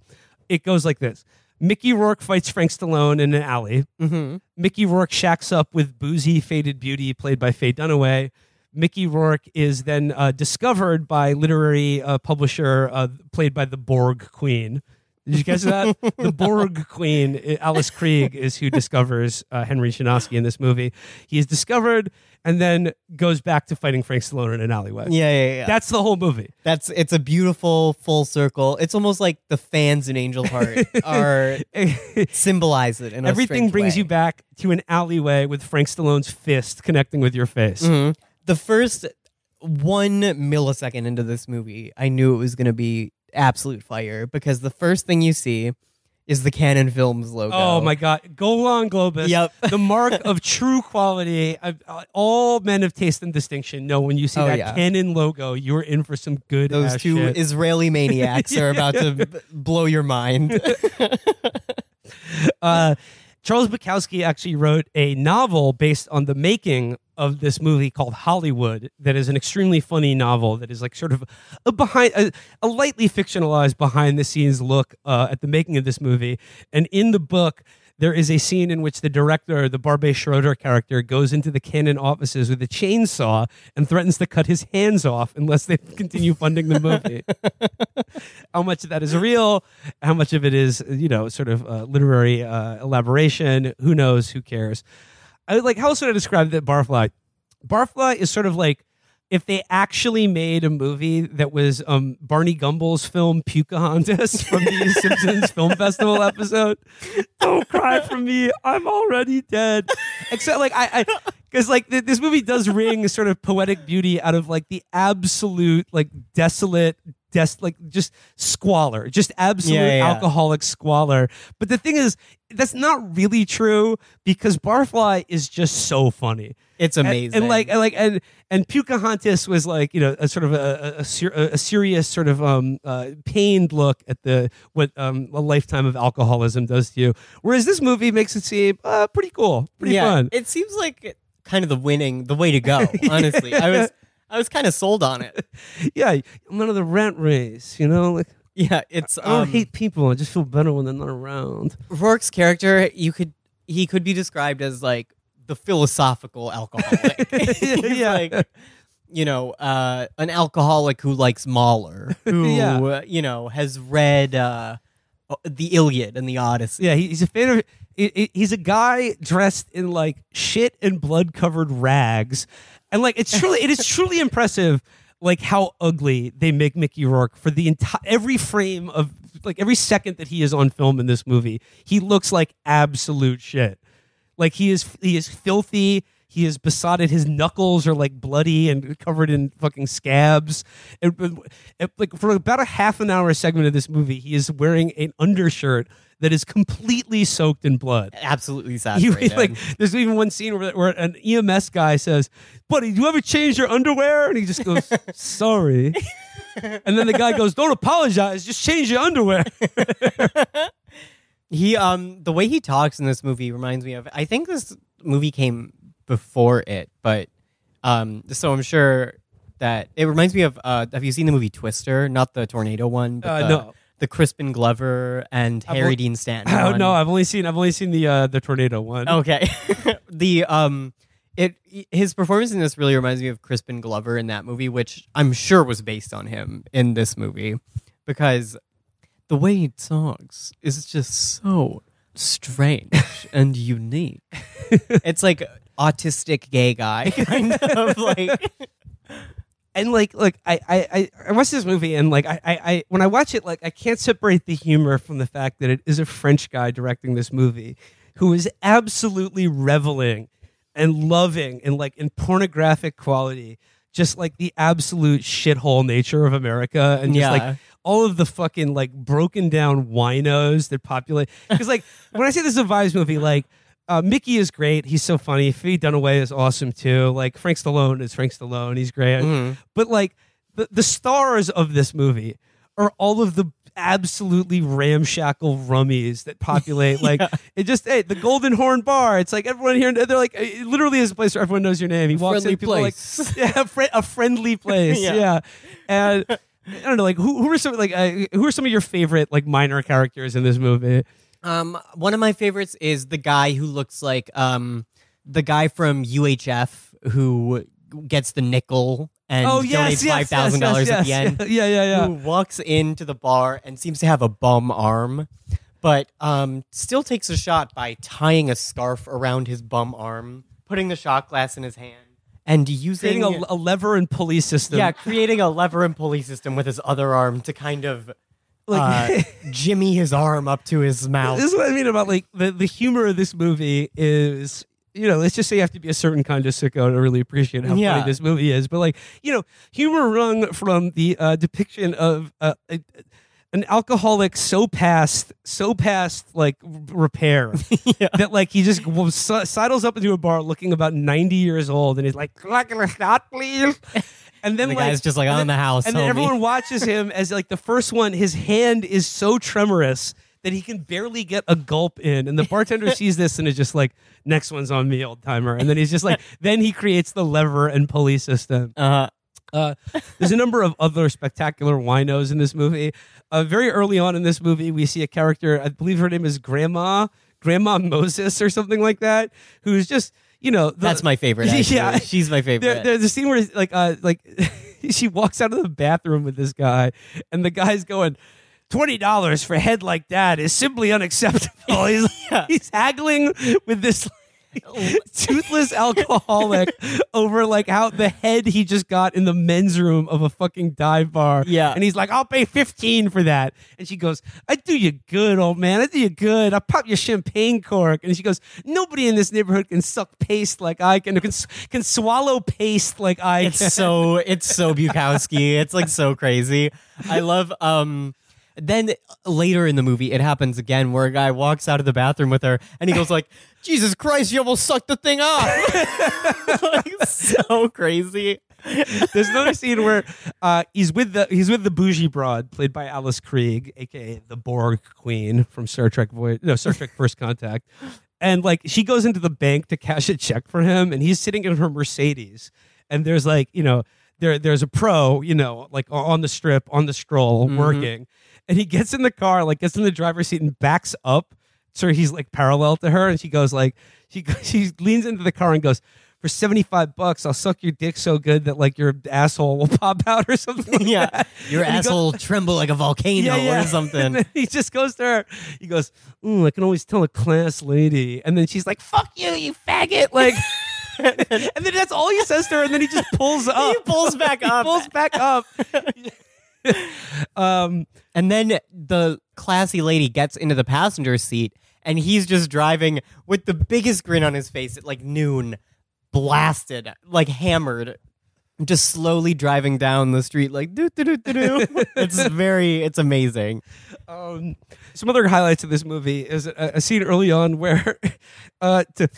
It goes like this. Mickey Rourke fights Frank Stallone in an alley. Mm-hmm. Mickey Rourke shacks up with boozy, faded beauty played by Faye Dunaway. Mickey Rourke is then uh, discovered by literary uh, publisher uh, played by the Borg Queen. Did you guess that? the Borg Queen, uh, Alice Krige, is who discovers uh, Henry Chinaski in this movie. He is discovered and then goes back to fighting Frank Stallone in an alleyway. Yeah, yeah, yeah. That's the whole movie. That's it's a beautiful full circle. It's almost like the fans in Angel Heart are symbolize it. In a Everything brings way. you back to an alleyway with Frank Stallone's fist connecting with your face. Mhm. The first one millisecond into this movie, I knew it was going to be absolute fire because the first thing you see is the Canon Films logo. Oh my God, Golan Globus. Yep. the mark of true quality. All men of taste and distinction know when you see Oh, that yeah. Canon logo, you're in for some good. Those two shit. Israeli maniacs are about to b- blow your mind. uh, Charles Bukowski actually wrote a novel based on the making of this movie called Hollywood. That is an extremely funny novel. That is like sort of a behind a, a lightly fictionalized behind the scenes look uh, at the making of this movie. And in the book. There is a scene in which the director, the Barbet Schroeder character, goes into the Canon offices with a chainsaw and threatens to cut his hands off unless they continue funding the movie how much of that is real, how much of it is, you know, sort of uh, literary uh, elaboration. Who knows? Who cares? I like how else would I describe that Barfly? Barfly is sort of like if they actually made a movie that was um, Barney Gumble's film Pukahontas from the Simpsons Film Festival episode. Don't cry for me, I'm already dead. Except like I, I because like th- this movie does wring sort of poetic beauty out of like the absolute like desolate. Des- like just squalor, just absolute Yeah, yeah. alcoholic squalor. But the thing is, that's not really true because Barfly is just so funny. It's amazing. And, like, and like, and and Pukahontas was like, you know, a sort of a a, a, a serious sort of um uh, pained look at the what um a lifetime of alcoholism does to you. Whereas this movie makes it seem uh, pretty cool, pretty yeah, fun. it seems like kind of the winning, the way to go. Honestly, I was, I was kind of sold on it. yeah, I'm out of the rent race, you know, like. Yeah, it's. I don't Um, hate people. I just feel better when they're not around. Rourke's character, you could, he could be described as like the philosophical alcoholic. Yeah. like, you know, uh, an alcoholic who likes Mahler, who Yeah. uh, you know has read uh, the Iliad and the Odyssey. Yeah, he's a fan of. he- he- He's a guy dressed in like shit and blood covered rags, and like it's truly, it is truly impressive, like how ugly they make Mickey Rourke for the entire every frame of like every second that he is on film in this movie. He looks like absolute shit. Like he is, he is filthy. He is besotted. His knuckles are like bloody and covered in fucking scabs. And, like for about a half an hour segment of this movie, he is wearing an undershirt that is completely soaked in blood. Absolutely You, saturated. like, there's even one scene where, where an EMS guy says, "Buddy, do you ever change your underwear?" And he just goes, "Sorry." And then the guy goes, "Don't apologize. Just change your underwear." He um the way he talks in this movie reminds me of I think this movie came before it, but um so I'm sure that it reminds me of uh have you seen the movie Twister? Not the tornado one, but Uh, the, no. The Crispin Glover and I've Harry only- Dean Stanton. Oh one. no, I've only seen I've only seen the uh, the tornado one. Okay. the um it his performance in this really reminds me of Crispin Glover in that movie, which I'm sure was based on him in this movie because the way he talks is just so strange and unique. it's like autistic gay guy kind of like and like like I, I I- I watched this movie and like I, I I when I watch it like I can't separate the humor from the fact that it is a French guy directing this movie who is absolutely reveling and loving and like in pornographic quality just like the absolute shithole nature of America and just Yeah. like all of the fucking like broken down winos that populate because like when I say this is a vibes movie like uh, Mickey is great. He's so funny. Faye Dunaway is awesome too. Like Frank Stallone is Frank Stallone. He's great. Mhm. But like the the stars of this movie are all of the absolutely ramshackle rummies that populate. Like it just hey the Golden Horn Bar. It's like everyone here. They're like it literally is a place where everyone knows your name. He walks friendly in, people are like yeah, a, fri- a friendly place. Yeah. yeah. and. I don't know, like who who are some like uh, who are some of your favorite like minor characters in this movie? Um, one of my favorites is the guy who looks like um the guy from UHF who gets the nickel and Oh, yes, donates yes, five thousand dollars yes, at the yes, end. yeah, yeah, yeah. Who walks into the bar and seems to have a bum arm, but um still takes a shot by tying a scarf around his bum arm, putting the shot glass in his hand, and using Creating a, a lever and pulley system. yeah, creating a lever and pulley system with his other arm to kind of Like- uh, jimmy his arm up to his mouth. This is what I mean about like the, the humor of this movie is you know, let's just say you have to be a certain kind of sicko to really appreciate how Yeah. funny this movie is. But like, you know, humor wrung from the uh, depiction of uh, a, an alcoholic so past so past like repair that like he just w- s- sidles up into a bar looking about 90 years old and he's like "Can I get a shot please and then The like, guy's just like, "On then- the house, and then everyone watches him as like the first one his hand is so tremorous that he can barely get a gulp in and the bartender sees this and is just like next one's on me old timer and then he's just like then he creates the lever and pulley system Uh, uh, there's a number of other spectacular winos in this movie. Uh, very early on in this movie, we see a character. I believe her name is Grandma, Grandma Moses, or something like that, who's just you know. The, that's my favorite. Actually. Yeah, she's my favorite. there, there's a scene where like uh like she walks out of the bathroom with this guy, and the guy's going. Twenty dollars for a head like that is simply unacceptable. He's, he's haggling with this toothless alcoholic over like how the head he just got in the men's room of a fucking dive bar. Yeah. And he's like, I'll pay 15 for that. And she goes, I do you good, old man. I do you good. I'll pop your champagne cork. And she goes, Nobody in this neighborhood can suck paste like I can, can, can swallow paste like I it's can. so it's so Bukowski. It's like so crazy. I love um then later in the movie it happens again where a guy walks out of the bathroom with her and he goes like, Jesus Christ, you almost sucked the thing off. like so crazy. There's another scene where uh, he's with the he's with the bougie broad played by Alice Krige, aka the Borg Queen from Star Trek Voy- no Star Trek First Contact, and like she goes into the bank to cash a check for him, and he's sitting in her Mercedes, and there's like you know there there's a pro you know like on the strip on the stroll Mhm. working, and he gets in the car like gets in the driver's seat and backs up so he's like parallel to her, and she goes like she she leans into the car and goes. For seventy five bucks, I'll suck your dick so good that like your asshole will pop out or something. Like Yeah. that. Your And goes- asshole will tremble like a volcano Yeah, yeah. or something. He just goes to her. He goes, "Ooh, I can always tell a class lady." And then she's like, "Fuck you, you faggot!" Like, and then that's all he says to her. And then he just pulls up. He pulls back up. He up. pulls back up. um, And then the classy lady gets into the passenger seat and he's just driving with the biggest grin on his face at like noon, blasted, like hammered, just slowly driving down the street like doo doo doo doo doo. It's very it's amazing. um, some other highlights of this movie is a, a scene early on where, uh, to,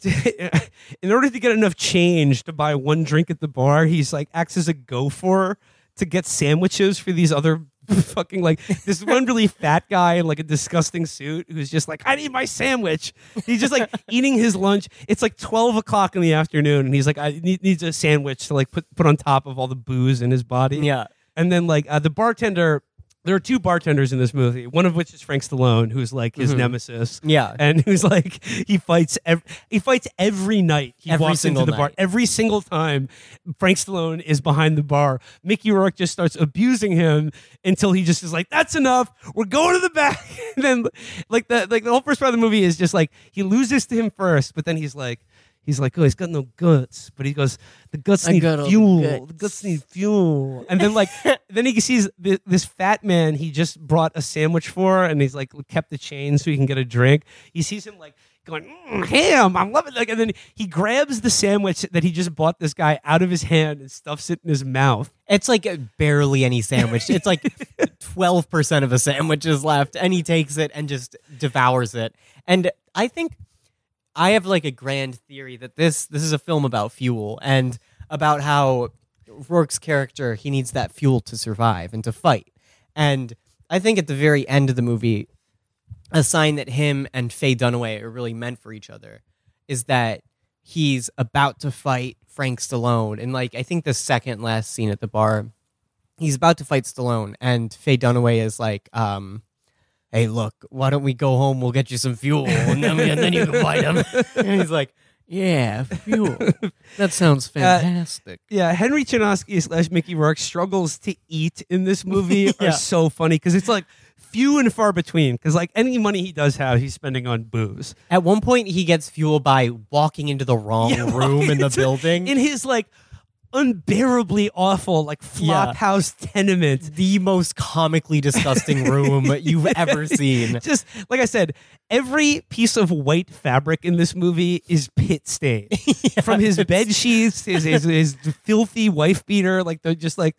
to, in order to get enough change to buy one drink at the bar, he's like acts as a gopher to get sandwiches for these other fucking like this one really fat guy in like a disgusting suit who's just like I need my sandwich. He's just like eating his lunch. It's like twelve o'clock in the afternoon, and he's like I need needs a sandwich to like put put on top of all the booze in his body. Yeah. And then like uh, the bartender, there are two bartenders in this movie. One of which is Frank Stallone, who's like his Mhm. nemesis. Yeah. and who's like he fights ev- he fights every night. He Every walks into single the bar night. every single time. Frank Stallone is behind the bar. Mickey Rourke just starts abusing him until he just is like, "That's enough. We're going to the back." and then like the like the whole first part of the movie is just like he loses to him first, but then he's like. He's like, oh, he's got no guts, but he goes, the guts I need got all the fuel. guts." The guts need fuel. And then like, then he sees this, this fat man he just brought a sandwich for, and he's like kept the chain so he can get a drink. He sees him like going, mm, ham, I'm loving it. Like, and then he grabs the sandwich that he just bought this guy out of his hand and stuffs it in his mouth. It's like barely any sandwich. It's like 12% of a sandwich is left, and he takes it and just devours it. And I think I have like a grand theory that this this is a film about fuel and about how Rourke's character he needs that fuel to survive and to fight. And I think at the very end of the movie, a sign that him and Faye Dunaway are really meant for each other is that he's about to fight Frank Stallone. And like I think the second last scene at the bar, he's about to fight Stallone, and Faye Dunaway is like, um, "Hey, look, why don't we go home? We'll get you some fuel, and then, and then you can fight him." and he's like, "Yeah, fuel. That sounds uh, fantastic." Yeah, Henry Chinaski slash Mickey Rourke struggles to eat in this movie Yeah. are so funny because it's like few and far between. Because like any money he does have, he's spending on booze. At one point, he gets fuel by walking into the wrong Yeah, room in the building. in his like unbearably awful like flop Yeah. house tenement. the most comically disgusting room you've ever seen. Just like I said, every piece of white fabric in this movie is pit stained. From his bed sheets, his, his his filthy wife beater, like they're just like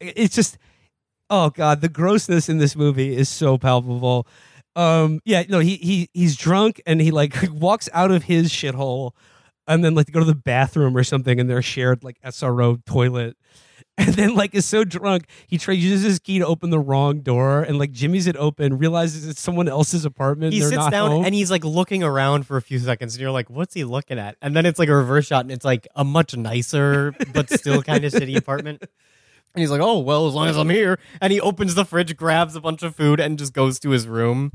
it's just oh god, the grossness in this movie is so palpable. Um, yeah, no, he he he's drunk and he like walks out of his shithole and then like to go to the bathroom or something in their shared like SRO toilet. And then like is so drunk he tries uses his key to open the wrong door and like Jimmy's it open realizes it's someone else's apartment. He sits down home. and he's like looking around for a few seconds, and you're like, "What's he looking at?" And then it's like a reverse shot, and it's like a much nicer but still kind of shitty apartment. And he's like, "Oh well, as long as I'm here." And he opens the fridge, grabs a bunch of food, and just goes to his room.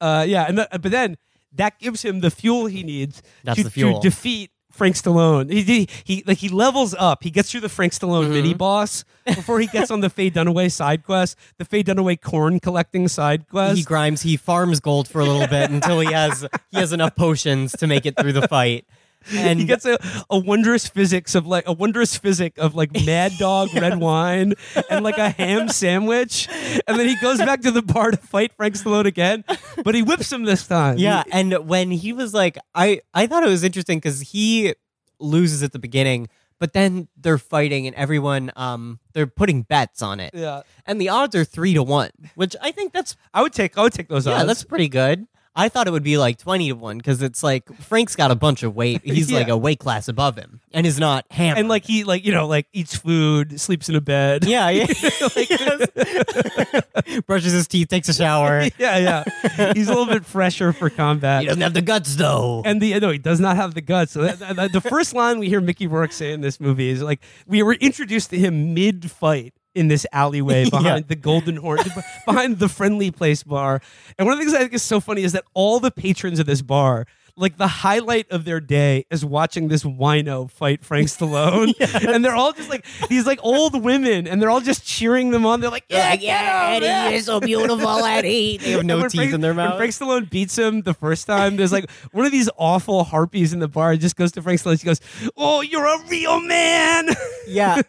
Uh, yeah, and the, but then that gives him the fuel he needs That's to, the fuel. to defeat Frank Stallone. He, he he like he levels up. He gets through the Frank Stallone Mm-hmm. mini boss before he gets on the Faye Dunaway side quest, the Faye Dunaway corn collecting side quest. He grimes, he farms gold for a little bit until he has he has enough potions to make it through the fight. And he gets a, a wondrous physics of like a wondrous physic of like Mad Dog red wine and like a ham sandwich, and then he goes back to the bar to fight Frank Stallone again, but he whips him this time. Yeah, and when he was like, I I thought it was interesting because he loses at the beginning, but then they're fighting and everyone um they're putting bets on it, yeah. and the odds are three to one, which I think that's I would take I would take those yeah odds. that's pretty good. I thought it would be like twenty to one because it's like Frank's got a bunch of weight. He's like a weight class above him and is not hammered. and like he like you know like eats food, sleeps in a bed. yeah, yeah. brushes his teeth, takes a shower. yeah, yeah. He's a little bit fresher for combat. He doesn't have the guts though. and the no, he does not have the guts. So that, that- the first line we hear Mickey Rourke say in this movie is like we were introduced to him mid fight in this alleyway behind Yeah. the Golden Horn, behind the Friendly Place bar. And one of the things I think is so funny is that all the patrons of this bar. Like the highlight of their day is watching this wino fight Frank Stallone, and they're all just like these like old women, and they're all just cheering them on. They're like, "Yeah, like, yeah, Eddie, yeah." you're so beautiful, Eddie. They have no teeth Frank- in their When mouth. Frank Stallone beats him the first time, there's like one of these awful harpies in the bar. Just goes to Frank Stallone. She goes, "Oh, you're a real man." yeah,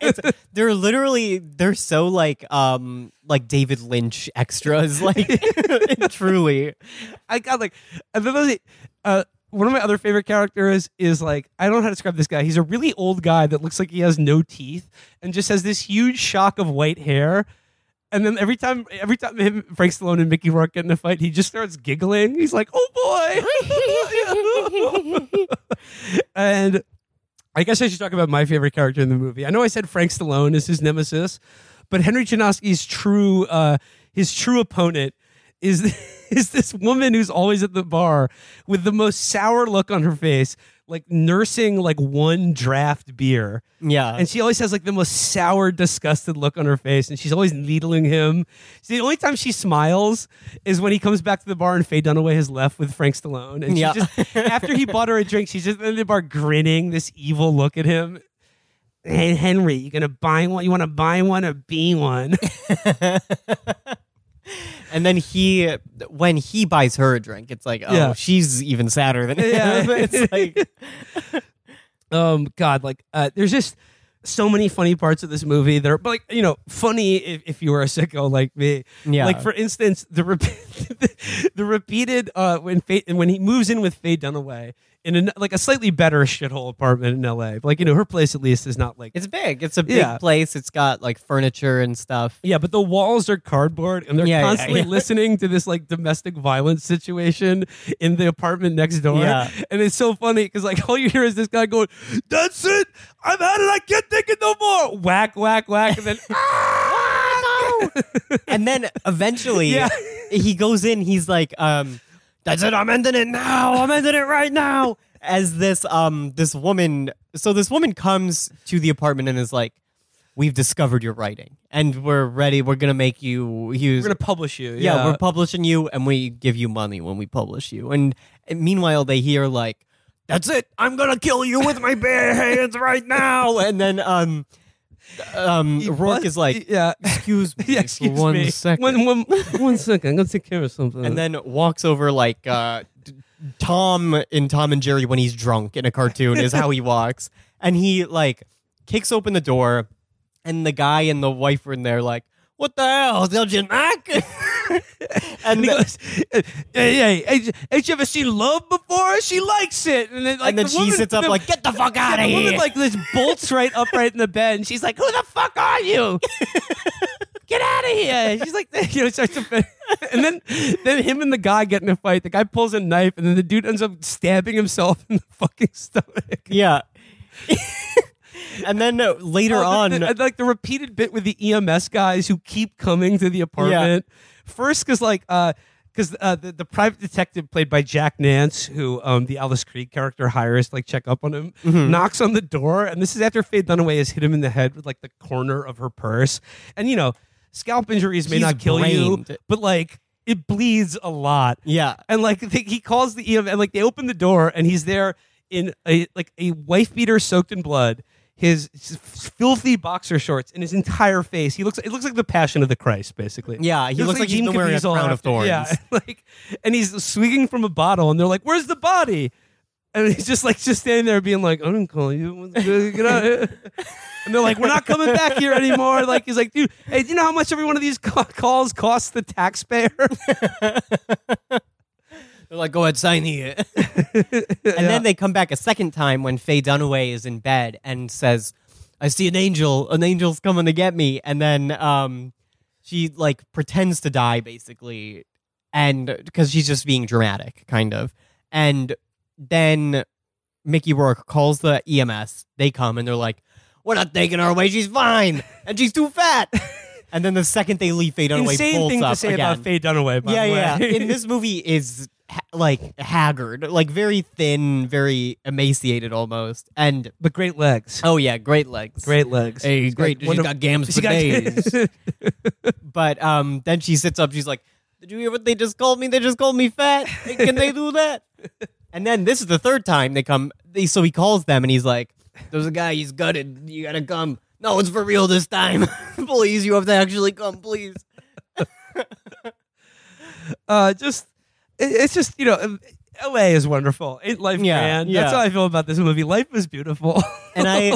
they're literally they're so like um like David Lynch extras, like truly. I got like, and then there's, uh, one of my other favorite characters is like I don't know how to describe this guy. He's a really old guy that looks like he has no teeth and just has this huge shock of white hair. And then every time, every time him, Frank Stallone and Mickey Rourke get in a fight, he just starts giggling. He's like, "Oh boy!" and I guess I should talk about my favorite character in the movie. I know I said Frank Stallone is his nemesis, but Henry Chinaski's true, uh, his true opponent is is this woman who's always at the bar with the most sour look on her face, like nursing like one draft beer. Yeah. And she always has like the most sour, disgusted look on her face, and she's always needling him. See, the only time she smiles is when he comes back to the bar and Faye Dunaway has left with Frank Stallone. And she Yeah. just after he bought her a drink, she's just in the bar grinning, this evil look at him. Hey Henry, you gonna buy one? You want to buy one or be one? and then he when he buys her a drink, it's like, oh, Yeah. she's even sadder than him. Yeah. it's like um god like uh there's just so many funny parts of this movie that are but like you know funny if, if you were a sicko like me Yeah. like for instance the repeat, the repeated uh when Faye, when he moves in with Faye Dunaway in a, like a slightly better shithole apartment in LA like you know her place at least is not like it's big. It's a big Yeah. place. It's got like furniture and stuff. yeah, but the walls are cardboard, and they're Yeah, yeah, constantly yeah. listening to this like domestic violence situation in the apartment next door. Yeah. and it's so funny because like all you hear is this guy going, "That's it, I've had it, I can't take it no more." Whack, whack, whack, and then and then eventually Yeah. he goes in he's like um that's it i'm ending it now i'm ending it right now. As this um this woman so this woman comes to the apartment and is like we've discovered your writing and we're ready we're gonna make you use we're gonna publish you. yeah, we're publishing you and we give you money when we publish you. And, and meanwhile they hear like that's it i'm gonna kill you with my bare hands right now. And then um um He rourke bust- is like yeah. excuse me Yeah, for excuse one me. second." One, one, one second. I'm gonna take care of something. and then walks over like uh, Tom in Tom and Jerry when he's drunk in a cartoon is how he walks, and he like kicks open the door, and the guy and the wife are in there like, "What the hell, did you knock?" and he goes, "Hey, hey, hey, ain't you ever seen love before? She likes it." And then, like, and then the she woman- sits up the- like, "Get the fuck Yeah, out of the woman here!" like this bolts right up right in the bed, and she's like, "Who the fuck are you?" get out of here. She's like, you know, starts to, and then, then him and the guy get in a fight. The guy pulls a knife, and then the dude ends up stabbing himself in the fucking stomach. Yeah. and then uh, later Oh, on, the- like the repeated bit with the EMS guys who keep coming to the apartment. Yeah. First, because like, uh, because uh, the, the private detective played by Jack Nance, who um, the Alice Krige character hires to like check up on him, Mm-hmm. knocks on the door, and this is after Faye Dunaway has hit him in the head with like the corner of her purse, and you know, scalp injuries may He's not kill brained. you, but like it bleeds a lot. yeah, And like they, he calls the EM and like they open the door and he's there in a like a wife beater soaked in blood, his, his filthy boxer shorts, and his entire face. He looks it looks like the Passion of the Christ, basically. Yeah, he looks like he's Jean been wearing a crown of thorns. Yeah, like and he's swinging from a bottle, and they're like, "Where's the body?" And he's just like just standing there, being like, "I didn't call you. Get out. And they're like, "We're not coming back here anymore." Like he's like, "Dude, hey, do you know how much every one of these calls costs the taxpayer?" they're like, "Go ahead, sign here." and then they come back a second time when Faye Dunaway is in bed and says, "I see an angel. An angel's coming to get me." And then um, she like pretends to die basically, and because she's just being dramatic, kind of. And then Mickey Rourke calls the EMS. They come and they're like, "We're not taking her away. She's fine, and she's too fat." and then the second they leave, Faye Dunaway Insane bolts thing up to say again. about Faye Dunaway. By yeah, the way. yeah. In this movie is ha- like haggard, like very thin, very emaciated almost, and but great legs. oh yeah, great legs, Great legs. Hey, great. She's of- got gams for got- days. but um, then she sits up. She's like, "Did you hear what they just called me? They just called me fat. Can they do that?" And then this is the third time they come. They, so he calls them and he's like, "There's a guy. He's gutted. You gotta come." No, it's for real this time. please, you have to actually come, please. uh, just it, it's just you know, L.A. is wonderful. Ain't life Yeah, grand? yeah. That's how I feel about this movie. Life is beautiful. And I,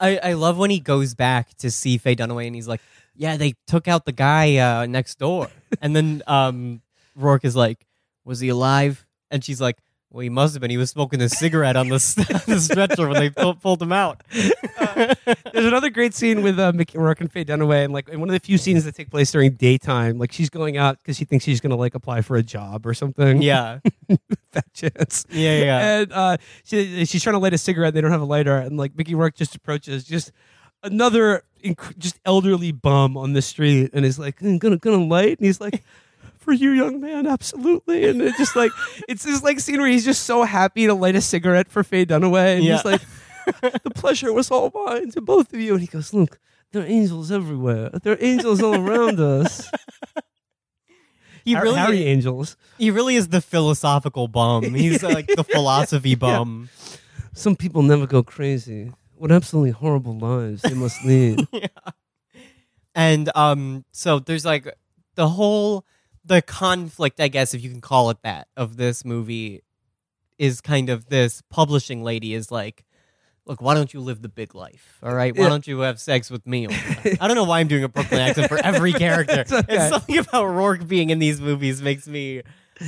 I, I love when he goes back to see Faye Dunaway, and he's like, "Yeah, they took out the guy uh, next door." And then um, Rourke is like, "Was he alive?" And she's like, "Well, he must have been. He was smoking a cigarette on the, the stretcher when they pull- pulled him out." There's another great scene with uh, Mickey Rourke and Faye Dunaway, and like one of the few scenes that take place during daytime. Like she's going out because she thinks she's gonna like apply for a job or something. Yeah, that chance. Yeah, yeah. And uh, she, she's trying to light a cigarette. They don't have a lighter, and like Mickey Rourke just approaches, just another inc- just elderly bum on the street, and is like, "Mm, "Gonna gonna light?" And he's like. For you, young man, absolutely, and it's just like it's this like scene where he's just so happy to light a cigarette for Faye Dunaway, and Yeah. he's like, "The pleasure was all mine to both of you." And he goes, "Look, there are angels everywhere. There are angels all around us. he really, Harry angels. he really is the philosophical bum. He's uh, like the philosophy bum. Some people never go crazy. What absolutely horrible lives they must lead." yeah. And um, so there's like the whole the conflict, I guess, if you can call it that, of this movie is kind of this publishing lady is like, look, why don't you live the big life? All right, why Yeah. don't you have sex with me? all the time?" I don't know why I'm doing a Brooklyn accent for every character. It's okay. It's something about Rourke being in these movies makes me.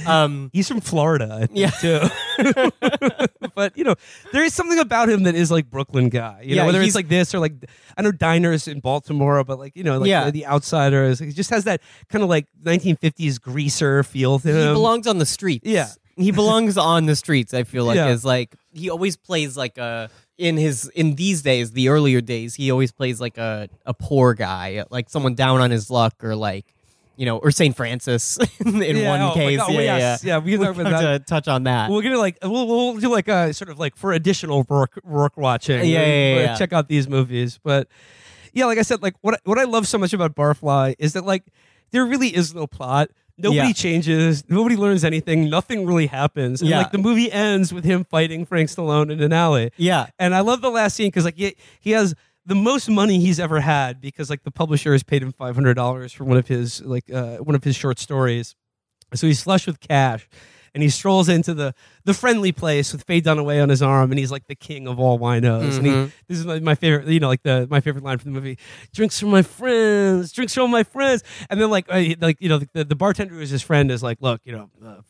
Um, He's from Florida, I think, Yeah. too. but you know, there is something about him that is like Brooklyn guy. You Yeah, know, whether it's like this or like I know diners in Baltimore, but like you know, like Yeah. the, outsiders. He just has that kind of like 1950s greaser feel to him. he belongs on the streets. Yeah. he belongs on the streets. I feel like Yeah. as like he always plays like a in his in these days, the earlier days, he always plays like a a poor guy, like someone down on his luck, or like you know, or Saint Francis in Yeah, one oh case. God, yeah, well, yeah, yes. Yeah, we can We'll talk about have that. to touch on that. We're gonna like we'll, we'll do like a sort of like for additional work work watching. Yeah, yeah, uh, yeah. Check out these movies, but yeah, like I said, like what what I love so much about Barfly is that like there really is no plot. Nobody Yeah. changes. Nobody learns anything. Nothing really happens. And Yeah. like the movie ends with him fighting Frank Stallone in an alley. yeah, And I love the last scene because like he, he has the most money he's ever had because like the publisher has paid him five hundred dollars for one of his like uh, one of his short stories. So he's flush with cash. And he strolls into the the friendly place with Faye Dunaway on his arm, and he's like the king of all winos. And he, Mhm. this is my, my favorite, you know, like the my favorite line from the movie: "Drinks for my friends, drinks for all my friends." And then like uh, like you know the, the bartender who's his friend is like, "Look, you know, uh,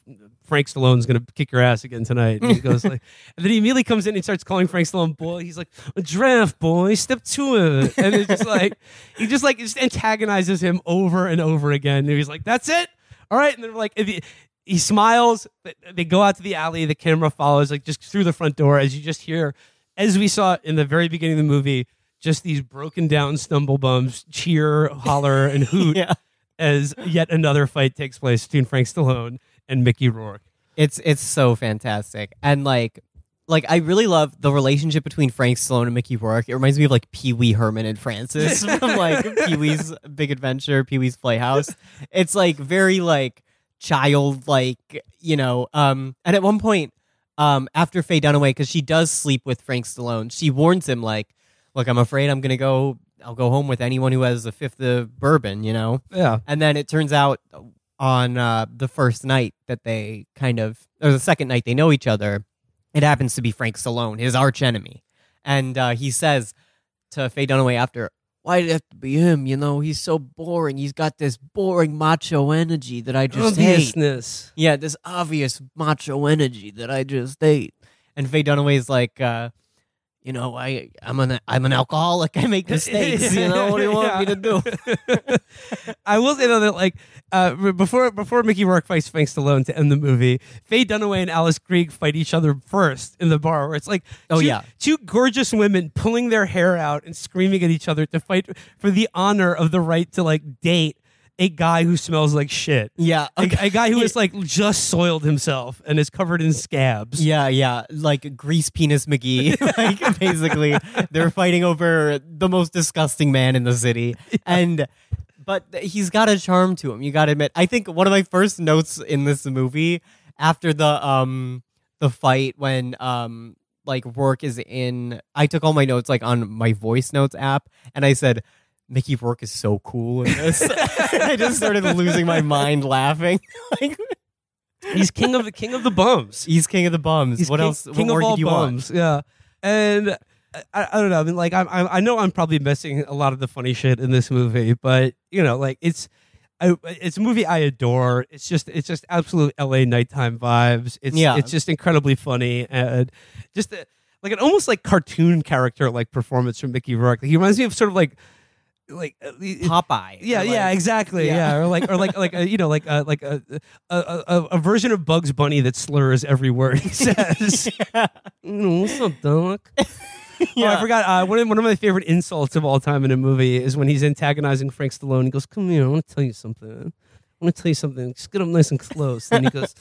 Frank Stallone's gonna kick your ass again tonight." And he goes like, and then he immediately comes in and starts calling Frank Stallone boy. He's like, "A draft boy, step to it," and it's just like he just like just antagonizes him over and over again. And he's like, "That's it, all right." And then like if he, smiles, they go out to the alley. The camera follows like just through the front door as you just hear, as we saw in the very beginning of the movie, just these broken down stumble bums cheer, holler, and hoot Yeah. as yet another fight takes place between Frank Stallone and Mickey Rourke. It's it's so fantastic, and like like I really love the relationship between Frank Stallone and Mickey Rourke. It reminds me of like Pee Wee Herman and Francis from like Pee Wee's Big Adventure, Pee Wee's Playhouse. It's like very like childlike, you know. Um, and at one point, um, after Faye Dunaway, because she does sleep with Frank Stallone, she warns him like, "Look, I'm afraid I'm gonna go. I'll go home with anyone who has a fifth of bourbon," you know. Yeah. And then it turns out on uh, the first night that they kind of, or the second night they know each other, it happens to be Frank Stallone, his arch enemy. And uh, he says to Faye Dunaway after, why did it have to be him? You know, he's so boring. He's got this boring macho energy that I just hate. Obviousness. Yeah, this obvious macho energy that I just hate. And Faye Dunaway's like, uh, you know, I I'm an I'm an alcoholic. I make mistakes. You know, what do you want me to do? I will say though that like uh, before before Mickey Rourke fights Frank Stallone to end the movie, Faye Dunaway and Alice Krige fight each other first in the bar, where it's like Oh, two, yeah. two gorgeous women pulling their hair out and screaming at each other to fight for the honor of the right to like date a guy who smells like shit. Yeah, a, a guy who is like just soiled himself and is covered in scabs. Yeah, yeah, like grease penis McGee. like basically, they're fighting over the most disgusting man in the city, and but he's got a charm to him. You got to admit. I think one of my first notes in this movie after the um the fight when um like Rourke is in. I took all my notes like on my voice notes app, and I said. Mickey Rourke is so cool in this. I just started losing my mind laughing. like, He's king of the king of the bums. He's king of the bums. He's what king, else? What King more of all you want? bums. Yeah, and I, I don't know. I mean, like I'm, I'm, I know I'm probably missing a lot of the funny shit in this movie, but you know, like it's. I, it's a movie I adore. It's just it's just absolute LA nighttime vibes. It's Yeah. it's just incredibly funny and just a, like an almost like cartoon character like performance from Mickey Rourke. He reminds me of sort of like like uh, Popeye. yeah, Or yeah, exactly. yeah. Yeah. or like, or like, like, a, you know, like, a, like a, a, a, a version of Bugs Bunny that slurs every word he says. Mm, what's up, Doc? Oh, I forgot. Uh, one of one of my favorite insults of all time in a movie is when he's antagonizing Frank Stallone. He goes, "Come here, I want to tell you something. I want to tell you something. Just get up nice and close." And he goes.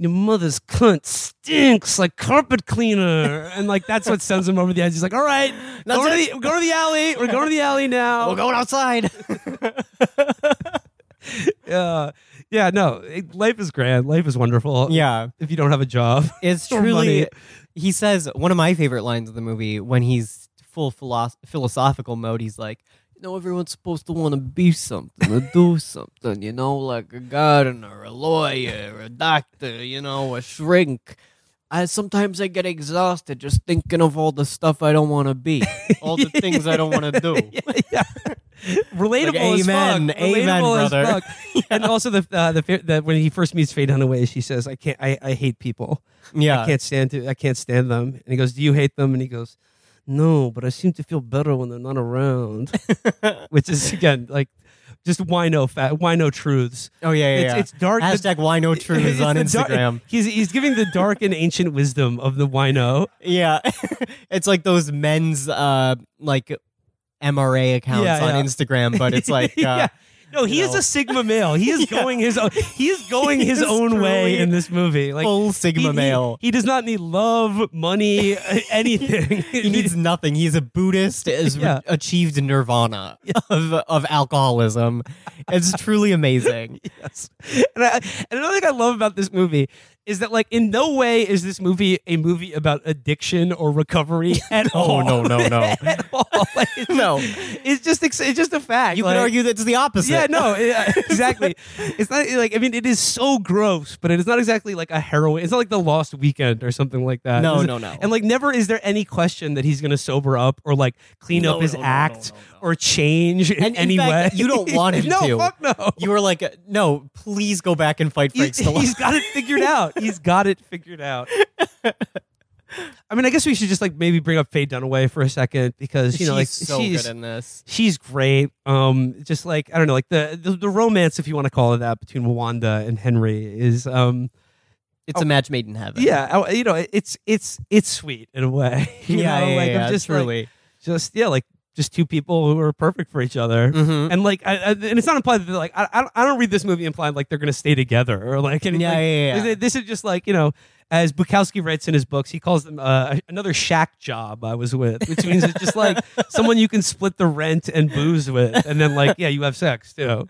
Your mother's cunt stinks like carpet cleaner, and like that's what sends him over the edge. He's like, "All right, go to, the, go to the alley. We're going to the alley now. We're going outside. yeah, yeah. No, it- life is grand. Life is wonderful. yeah. if you don't have a job, It's truly. He says one of my favorite lines of the movie when he's full philosoph- philosophical mode. He's like, you know, everyone's supposed to want to be something, or do something. You know, like a gardener, a lawyer, a doctor. You know, a shrink. I sometimes I get exhausted just thinking of all the stuff I don't want to be, all the things I don't want to do. yeah. relatable Like, as amen, fuck. amen, Relatable as brother. And also the uh, the when he first meets Faye Dunaway, she says, "I can't. I, I hate people. Yeah, I can't stand to. I can't stand them." And he goes, "Do you hate them?" And he goes, "No, but I seem to feel better when they're not around." Which is again like just wino fat wino truths. Oh yeah, yeah. It's, yeah. it's dark. the- Hashtag why no truths on the dark- Instagram. he's he's giving the dark and ancient wisdom of the wino. Yeah, it's like those men's uh like MRA accounts Yeah, on yeah. Instagram, but it's like uh. No, he is know. a sigma male. He is going his own. He is going his is own way in this movie. Like full sigma he- he- male. He, does not need love, money, anything. he needs nothing. He's a Buddhist, has Yeah. achieved nirvana of of alcoholism. It's truly amazing. yes. And, I, and another thing I love about this movie is that like in no way is this movie a movie about addiction or recovery at Oh, all. no, no, no. at all. Like, it's, No. it's just it's just a fact. You like- could argue it's the opposite. Yeah, no, yeah, exactly. It's not like I mean, it is so gross, but it is not exactly like a heroin. It's not like the Lost Weekend or something like that. No, It's- no, no. And like, never is there any question that he's going to sober up or like clean No, up his no, act or change in And in any fact, way. you don't want him no, to. fuck no. You were like, no, please go back and fight Frank He's, Stallone. he's got it figured out. He's got it figured out. I mean, I guess we should just like maybe bring up Faye Dunaway for a second because you know, like She's so she's good in this. she's great. Um, just like I don't know, like the, the the romance, if you want to call it that, between Wanda and Henry is um, It's a match made in heaven. yeah, you know, it's it's it's sweet in a way. You yeah, know? yeah, like yeah, I'm just like- truly. just yeah, like just two people who are perfect for each other. Mhm. And like, I, I, and it's not implied that they're like, I, I, don't, I don't read this movie implying like they're going to stay together or like, anything. Yeah, like, yeah, yeah. This is just like you know, as Bukowski writes in his books, he calls them uh, another shack job I was with, which means it's just like someone you can split the rent and booze with, and then like yeah, you have sex too.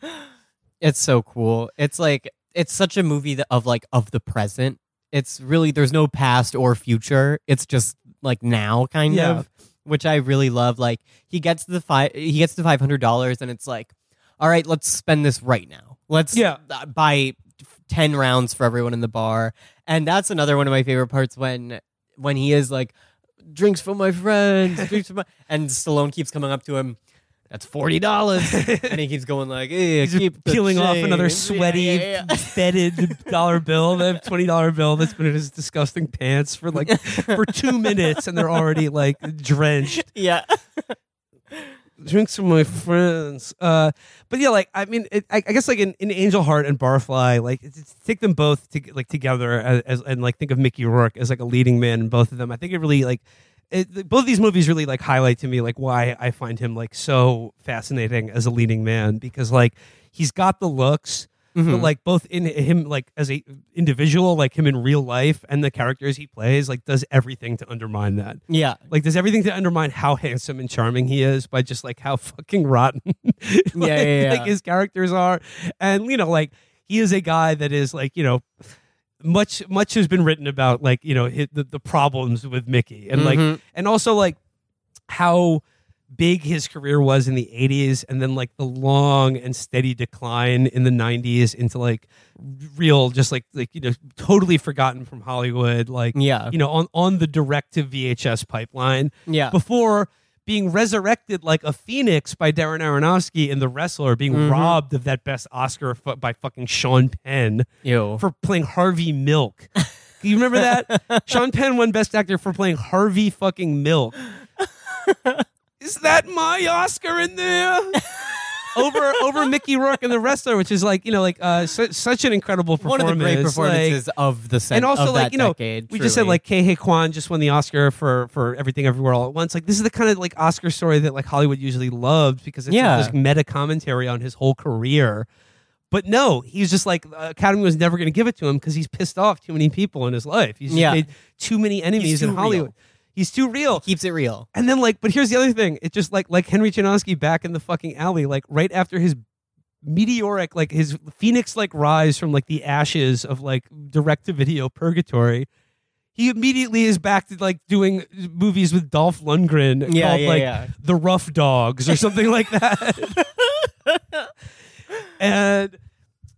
It's so cool. It's like it's such a movie that, of like of the present. It's really there's no past or future. It's just like now kind Yeah. of, which I really love. Like he gets the five he gets the five hundred dollars and it's like, all right, let's spend this right now. Let's Yeah. uh, buy ten rounds for everyone in the bar. And that's another one of my favorite parts when when he is like drinks for my friends, drinks for my and Stallone keeps coming up to him. That's forty dollars, and he keeps going like, "Eh, He's keep peeling off another sweaty, Yeah, yeah, yeah. fetid dollar bill, that twenty dollar bill that's been in his disgusting pants for like for two minutes, and they're already like drenched. Yeah. drinks from my friends. Uh, but yeah, like I mean, it, I, I guess like in, in Angel Heart and Barfly, like it's, it's- take them both to, like together as, as and like think of Mickey Rourke as like a leading man in both of them. I think it really like. It, both of these movies really like highlight to me like why I find him like so fascinating as a leading man because like he's got the looks but Mhm. like both in him like as a individual like him in real life and the characters he plays like does everything to undermine that Yeah. like does everything to undermine how handsome and charming he is by just like how fucking rotten like, Yeah, yeah, yeah. like his characters are and you know like he is a guy that is like you know much much has been written about like you know the, the problems with mickey and Mhm. like and also like how big his career was in the 80s and then like the long and steady decline in the 90s into like real just like like you know totally forgotten from hollywood like Yeah. you know on on the direct to vhs pipeline Yeah. before being resurrected like a phoenix by Darren Aronofsky in The Wrestler, being Mhm. robbed of that best Oscar by fucking Sean Penn Ew. for playing Harvey Milk. you remember that? Sean Penn won Best Actor for playing Harvey fucking Milk. Is that my Oscar in there? over over Mickey Rourke and The Wrestler, which is like you know like uh, su- such an incredible performance. One of the great like- performances of the cent- and also like you know decade, we just said truly. like Ke Quan just won the Oscar for for Everything Everywhere All at Once. Like this is the kind of like Oscar story that like Hollywood usually loved because it's Yeah. this meta commentary on his whole career. But no, he's just like the Academy was never going to give it to him because he's pissed off too many people in his life. He's just Yeah. made too many enemies too in Hollywood. real. He's too real. keeps it real. And then like, but here's the other thing. It just like like Henry Chinaski back in the fucking alley, like right after his meteoric, like his phoenix like rise from like the ashes of like direct to video purgatory. He immediately is back to like doing movies with Dolph Lundgren Yeah, called yeah, like yeah. The Rough Dogs or something like that. and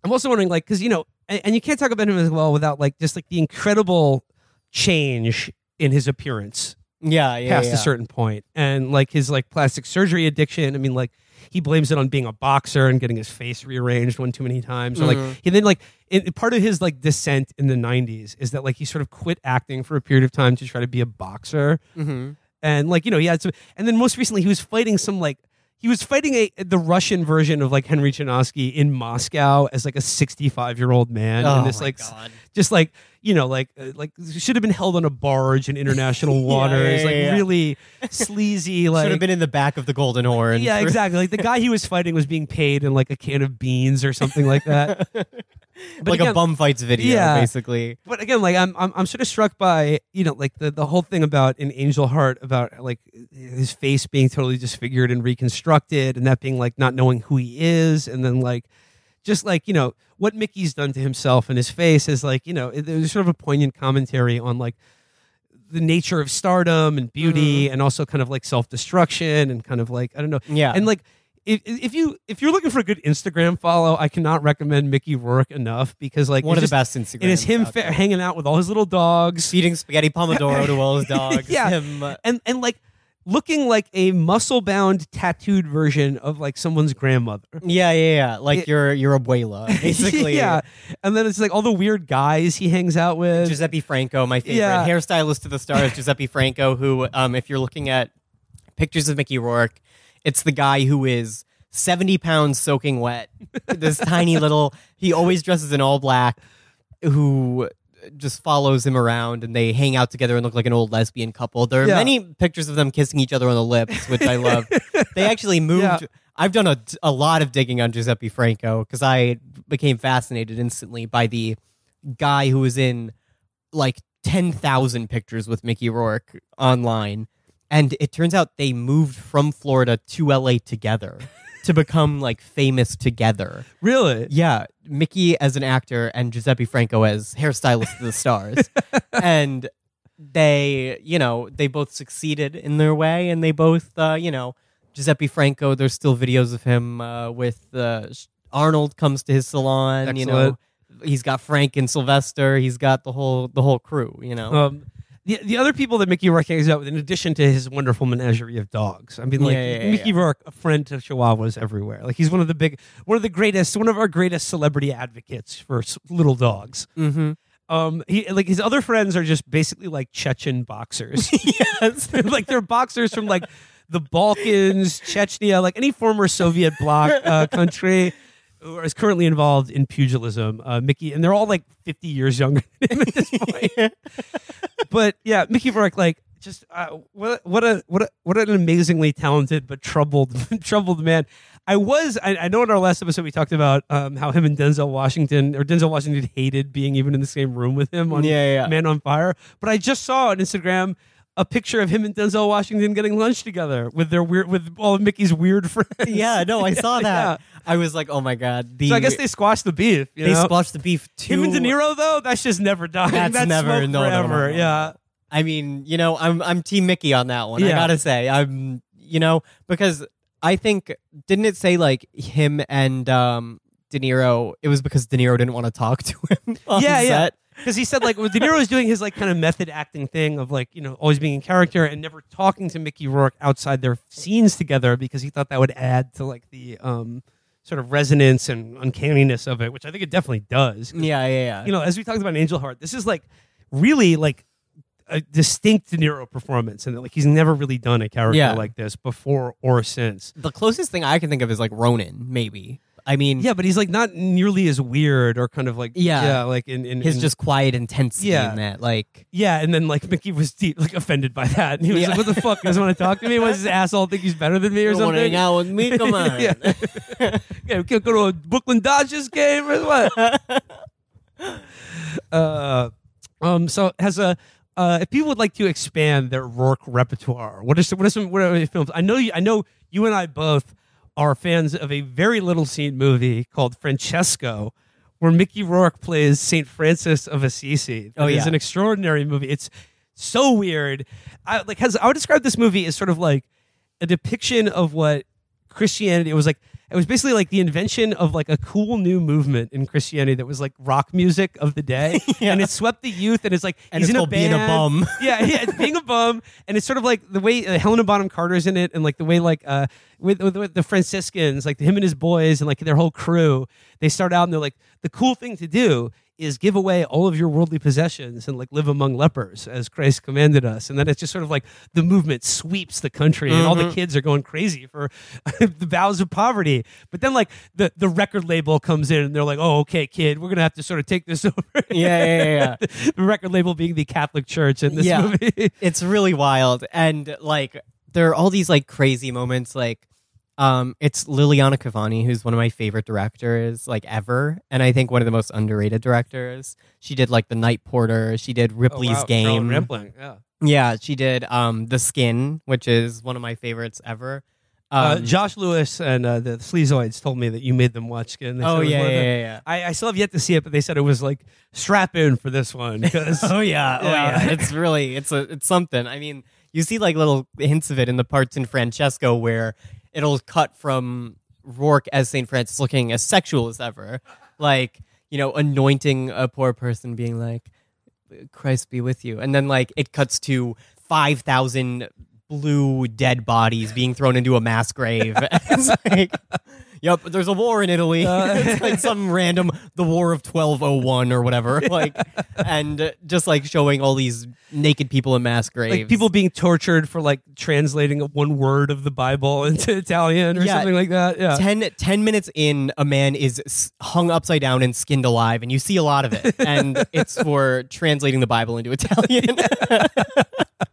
I'm also wondering, like, because you know, and, and you can't talk about him as well without like just like the incredible change in his appearance Yeah, yeah. past yeah. a certain point and like his like plastic surgery addiction i mean like he blames it on being a boxer and getting his face rearranged one too many times or like Mhm. he then like in, part of his like descent in the 90s is that like he sort of quit acting for a period of time to try to be a boxer Mhm. and like you know he had some and then most recently he was fighting some like he was fighting a the Russian version of like Henry Chinaski in Moscow as like a 65 year old man Oh and this my like God. just like you know like uh, like should have been held on a barge in international waters yeah, like yeah. really sleazy like Should have been in the back of the Golden Horn. yeah exactly like the guy he was fighting was being paid in like a can of beans or something like that But like a bum fights video, Yeah. basically. but again, like I'm, I'm, I'm sort of struck by you know, like the the whole thing about in Angel Heart about like his face being totally disfigured and reconstructed, and that being like not knowing who he is, and then like just like you know what Mickey's done to himself and his face is like you know there's sort of a poignant commentary on like the nature of stardom and beauty Mm-hmm. and also kind of like self-destruction and kind of like I don't know Yeah. and like if, if you if you're looking for a good Instagram follow, I cannot recommend Mickey Rourke enough because like One of the best Instagrams It is him fa- hanging out with all his little dogs, feeding spaghetti pomodoro to all his dogs. yeah, Him, uh, and and like looking like a muscle bound tattooed version of like someone's grandmother. yeah, yeah, yeah. Like It- your your abuela, basically. yeah, and then it's like all the weird guys he hangs out with. Giuseppe Franco, my favorite Yeah. hairstylist to the stars, Giuseppe Franco, who, um, if you're looking at pictures of Mickey Rourke, it's the guy who is 70 pounds soaking wet. this tiny little, he always dresses in all black, who just follows him around and they hang out together and look like an old lesbian couple. There are Yeah. many pictures of them kissing each other on the lips, which I love. they actually moved. Yeah. I've done a, a lot of digging on Giuseppe Franco because I became fascinated instantly by the guy who was in like 10,000 pictures with Mickey Rourke online. And it turns out they moved from Florida to LA together to become like famous together. really, Yeah, Mickey as an actor and Giuseppe Franco as hairstylist to the stars. and they, you know, they both succeeded in their way and they both, uh, you know, Giuseppe Franco, there's still videos of him uh, with uh, Arnold comes to his salon, you know. He's got Frank and Sylvester. He's got the whole the whole crew, you know. Um, the, the other people that Mickey Rourke hangs out with, in addition to his wonderful menagerie of dogs, I mean, like Yeah, yeah, yeah, Mickey. Rourke, a friend to Chihuahuas everywhere. Like he's one of the big, one of the greatest, one of our greatest celebrity advocates for little dogs. mm-hmm. Um, he like his other friends are just basically like Chechen boxers. yes. like they're boxers from like the Balkans, Chechnya, like any former Soviet bloc uh, country who is currently involved in pugilism. Uh, Mickey, and they're all like 50 years younger than him at this point. but yeah, Mickey Rourke, like just uh, what what a what a what an amazingly talented but troubled troubled man. I was I, I know in our last episode we talked about um, how him and Denzel Washington or Denzel Washington hated being even in the same room with him on Yeah, yeah, yeah. Man on Fire. But I just saw on Instagram a picture of him and Denzel Washington getting lunch together with their weird with all of Mickey's weird friends. Yeah, no, I saw that. Yeah. I was like, oh my god. The, So I guess they squashed the beef. You they know? squashed the beef too. him and De Niro though. That's just never dying. That's never- smoked no, forever. no, no. Yeah. I mean, you know, I'm I'm Team Mickey on that one. I gotta say, I'm you know because I think didn't it say like him and um De Niro? It was because De Niro didn't want to talk to him. On yeah, yeah. Because he said like De Niro was doing his like kind of method acting thing of like you know always being in character and never talking to Mickey Rourke outside their scenes together because he thought that would add to like the um sort of resonance and uncanniness of it, which I think it definitely does. Yeah, yeah, yeah. You know, as we talked about in Angel Heart, this is like really like a distinct De Niro performance, and like he's never really done a character Yeah. like this before or since. the closest thing I can think of is like Ronin, maybe. I mean, Yeah, but he's like not nearly as weird or kind of like Yeah. yeah, like in, in his in- just quiet intensity Yeah. in that, like. Yeah, and then like Mickey was deep, like offended by that, and he was Yeah. like, "What the fuck? Doesn't want to talk to me? Why does this asshole think he's better than me or You something?" hang out with me? Come on. yeah, yeah, we can't go to a Brooklyn Dodgers game or what? uh, um, so has a. Uh, if people would like to expand their Rourke repertoire, what are some, what are some what are films? I know you, I know you and I both are fans of a very little seen movie called Francesco, where Mickey Rourke plays Saint Francis of Assisi. Oh, yeah. it's an extraordinary movie. It's so weird. I like has I would describe this movie as sort of like a depiction of what Christianity it was like. It was basically like the invention of like a cool new movement in Christianity that was like rock music of the day, Yeah. and it swept the youth. And it's like And he's it's in a called being a bum. Yeah, yeah, it's being a bum, and it's sort of like the way uh, Helena Bonham Carter's in it, and like the way like uh with, with, with the Franciscans, like him and his boys, and like their whole crew. They start out and they're like, the cool thing to do is give away all of your worldly possessions and like live among lepers as Christ commanded us. And then it's just sort of like the movement sweeps the country and all the Mhm. kids are going crazy for the vows of poverty. But then like the, the record label comes in and they're like, oh, okay, kid, we're going to have to sort of take this over. Yeah, yeah, yeah, yeah. the record label being the Catholic Church in this Yeah. movie. it's really wild and like there are all these like crazy moments like um it's Liliana Cavani who's one of my favorite directors like ever and I think one of the most underrated directors she did like The Night Porter she did Ripley's Oh, wow. Game Charlotte yeah. yeah she did um The Skin which is one of my favorites ever Uh, Um, Josh Lewis and uh, the Sleazoids told me that you made them watch it. and they Oh, yeah, yeah, yeah, yeah. I, I still have yet to see it, but they said it was like strap in for this one. oh yeah, oh Yeah. yeah. It's really it's a it's something. I mean, you see like little hints of it in the parts in Francesco where it'll cut from Rourke as Saint Francis looking as sexual as ever, like you know, anointing a poor person, being like, "Christ be with you," and then like it cuts to five thousand blue dead bodies being thrown into a mass grave. it's like, yep, there's a war in Italy. it's like some random the War of 1201 or whatever. Like, and uh, just like showing all these naked people in mass graves. like people being tortured for like translating one word of the Bible into Italian or Yeah. something like that. Yeah. 10, 10 minutes in, a man is hung upside down and skinned alive, and you see a lot of it. And it's for translating the Bible into Italian.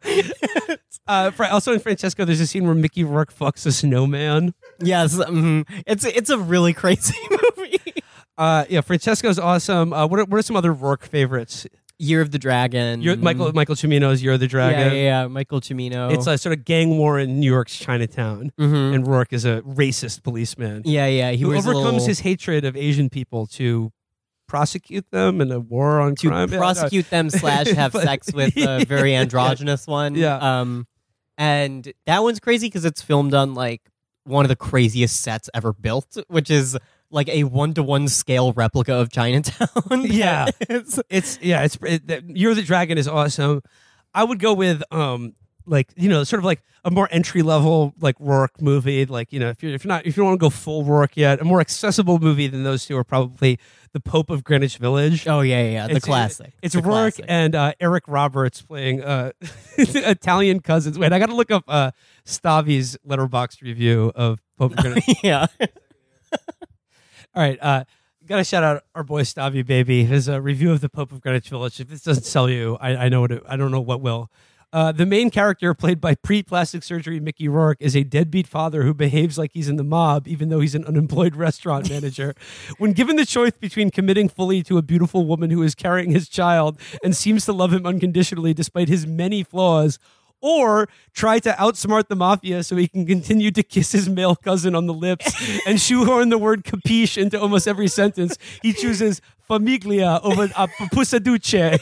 Uh, also in Francesco, there's a scene where Mickey Rourke fucks a snowman. yes, mhm. it's it's a really crazy movie. Uh, yeah, Francesco's awesome. Uh, what, are, what are some other Rourke favorites? Year of the Dragon. Michael Michael Cimino's "Year of the Dragon." yeah, yeah. Michael Cimino. It's a sort of gang war in New York's Chinatown, Mhm. and Rourke is a racist policeman yeah, yeah. He who overcomes little- his hatred of Asian people to prosecute them in a war on to crime. Yeah, no. prosecute them slash have But- sex with a very androgynous one. Yeah. Um, and that one's crazy because it's filmed on like one of the craziest sets ever built, which is like a one to one scale replica of Chinatown. Yeah. It's- it's yeah, it's it, Year of the Dragon is awesome. I would go with um like you know sort of like a more entry level like Rourke movie. Like you know if you're if you're not if you don't want to go full Rourke yet, a more accessible movie than those two are probably The Pope of Greenwich Village. oh yeah, yeah, yeah, the It's- classic. It's the Rourke classic. and uh, Eric Roberts playing uh, Italian cousins. Wait, I got to look up uh, Stavi's Letterboxd review of Pope of Greenwich. yeah. All right, uh, got to shout out our boy Stavi baby. His uh, review of the Pope of Greenwich Village. If this doesn't sell you, I, I know what it, I don't know what will. Uh, the main character, played by pre-plastic surgery Mickey Rourke, is a deadbeat father who behaves like he's in the mob, even though he's an unemployed restaurant manager. when given the choice between committing fully to a beautiful woman who is carrying his child and seems to love him unconditionally despite his many flaws, or try to outsmart the mafia so he can continue to kiss his male cousin on the lips and shoehorn the word capiche into almost every sentence. He chooses famiglia over a pusaduce.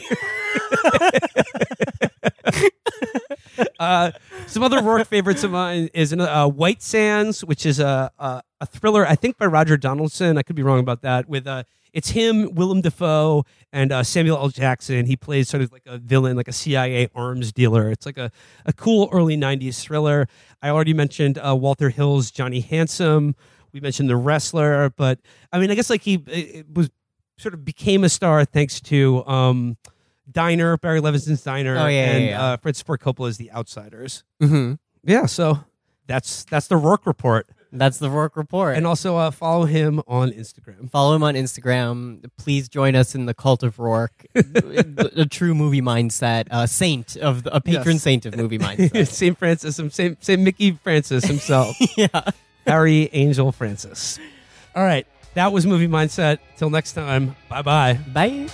uh, some other Rourke favorites of mine is uh, White Sands, which is a, a a thriller, I think by Roger Donaldson. I could be wrong about that. With uh, it's him, Willem Dafoe, and uh, Samuel L. Jackson. He plays sort of like a villain, like a CIA arms dealer. It's like a, a cool early '90s thriller. I already mentioned uh, Walter Hill's Johnny Handsome. We mentioned the wrestler, but I mean, I guess like he was sort of became a star thanks to um, Diner, Barry Levinson's Diner, Oh, yeah, yeah, and yeah. Uh, Francis Ford Coppola's The Outsiders. hmm Yeah, so that's that's the Rourke report, That's the Rourke report. and also uh, follow him on Instagram. Follow him on Instagram. Please join us in the cult of Rourke, a, true movie mindset, a saint of the, a patron Yes. saint of movie mindset. Saint Francis, Saint Saint Mickey Francis himself, yeah. Harry Angel Francis. All right, that was movie mindset. Till next time, bye bye. Bye.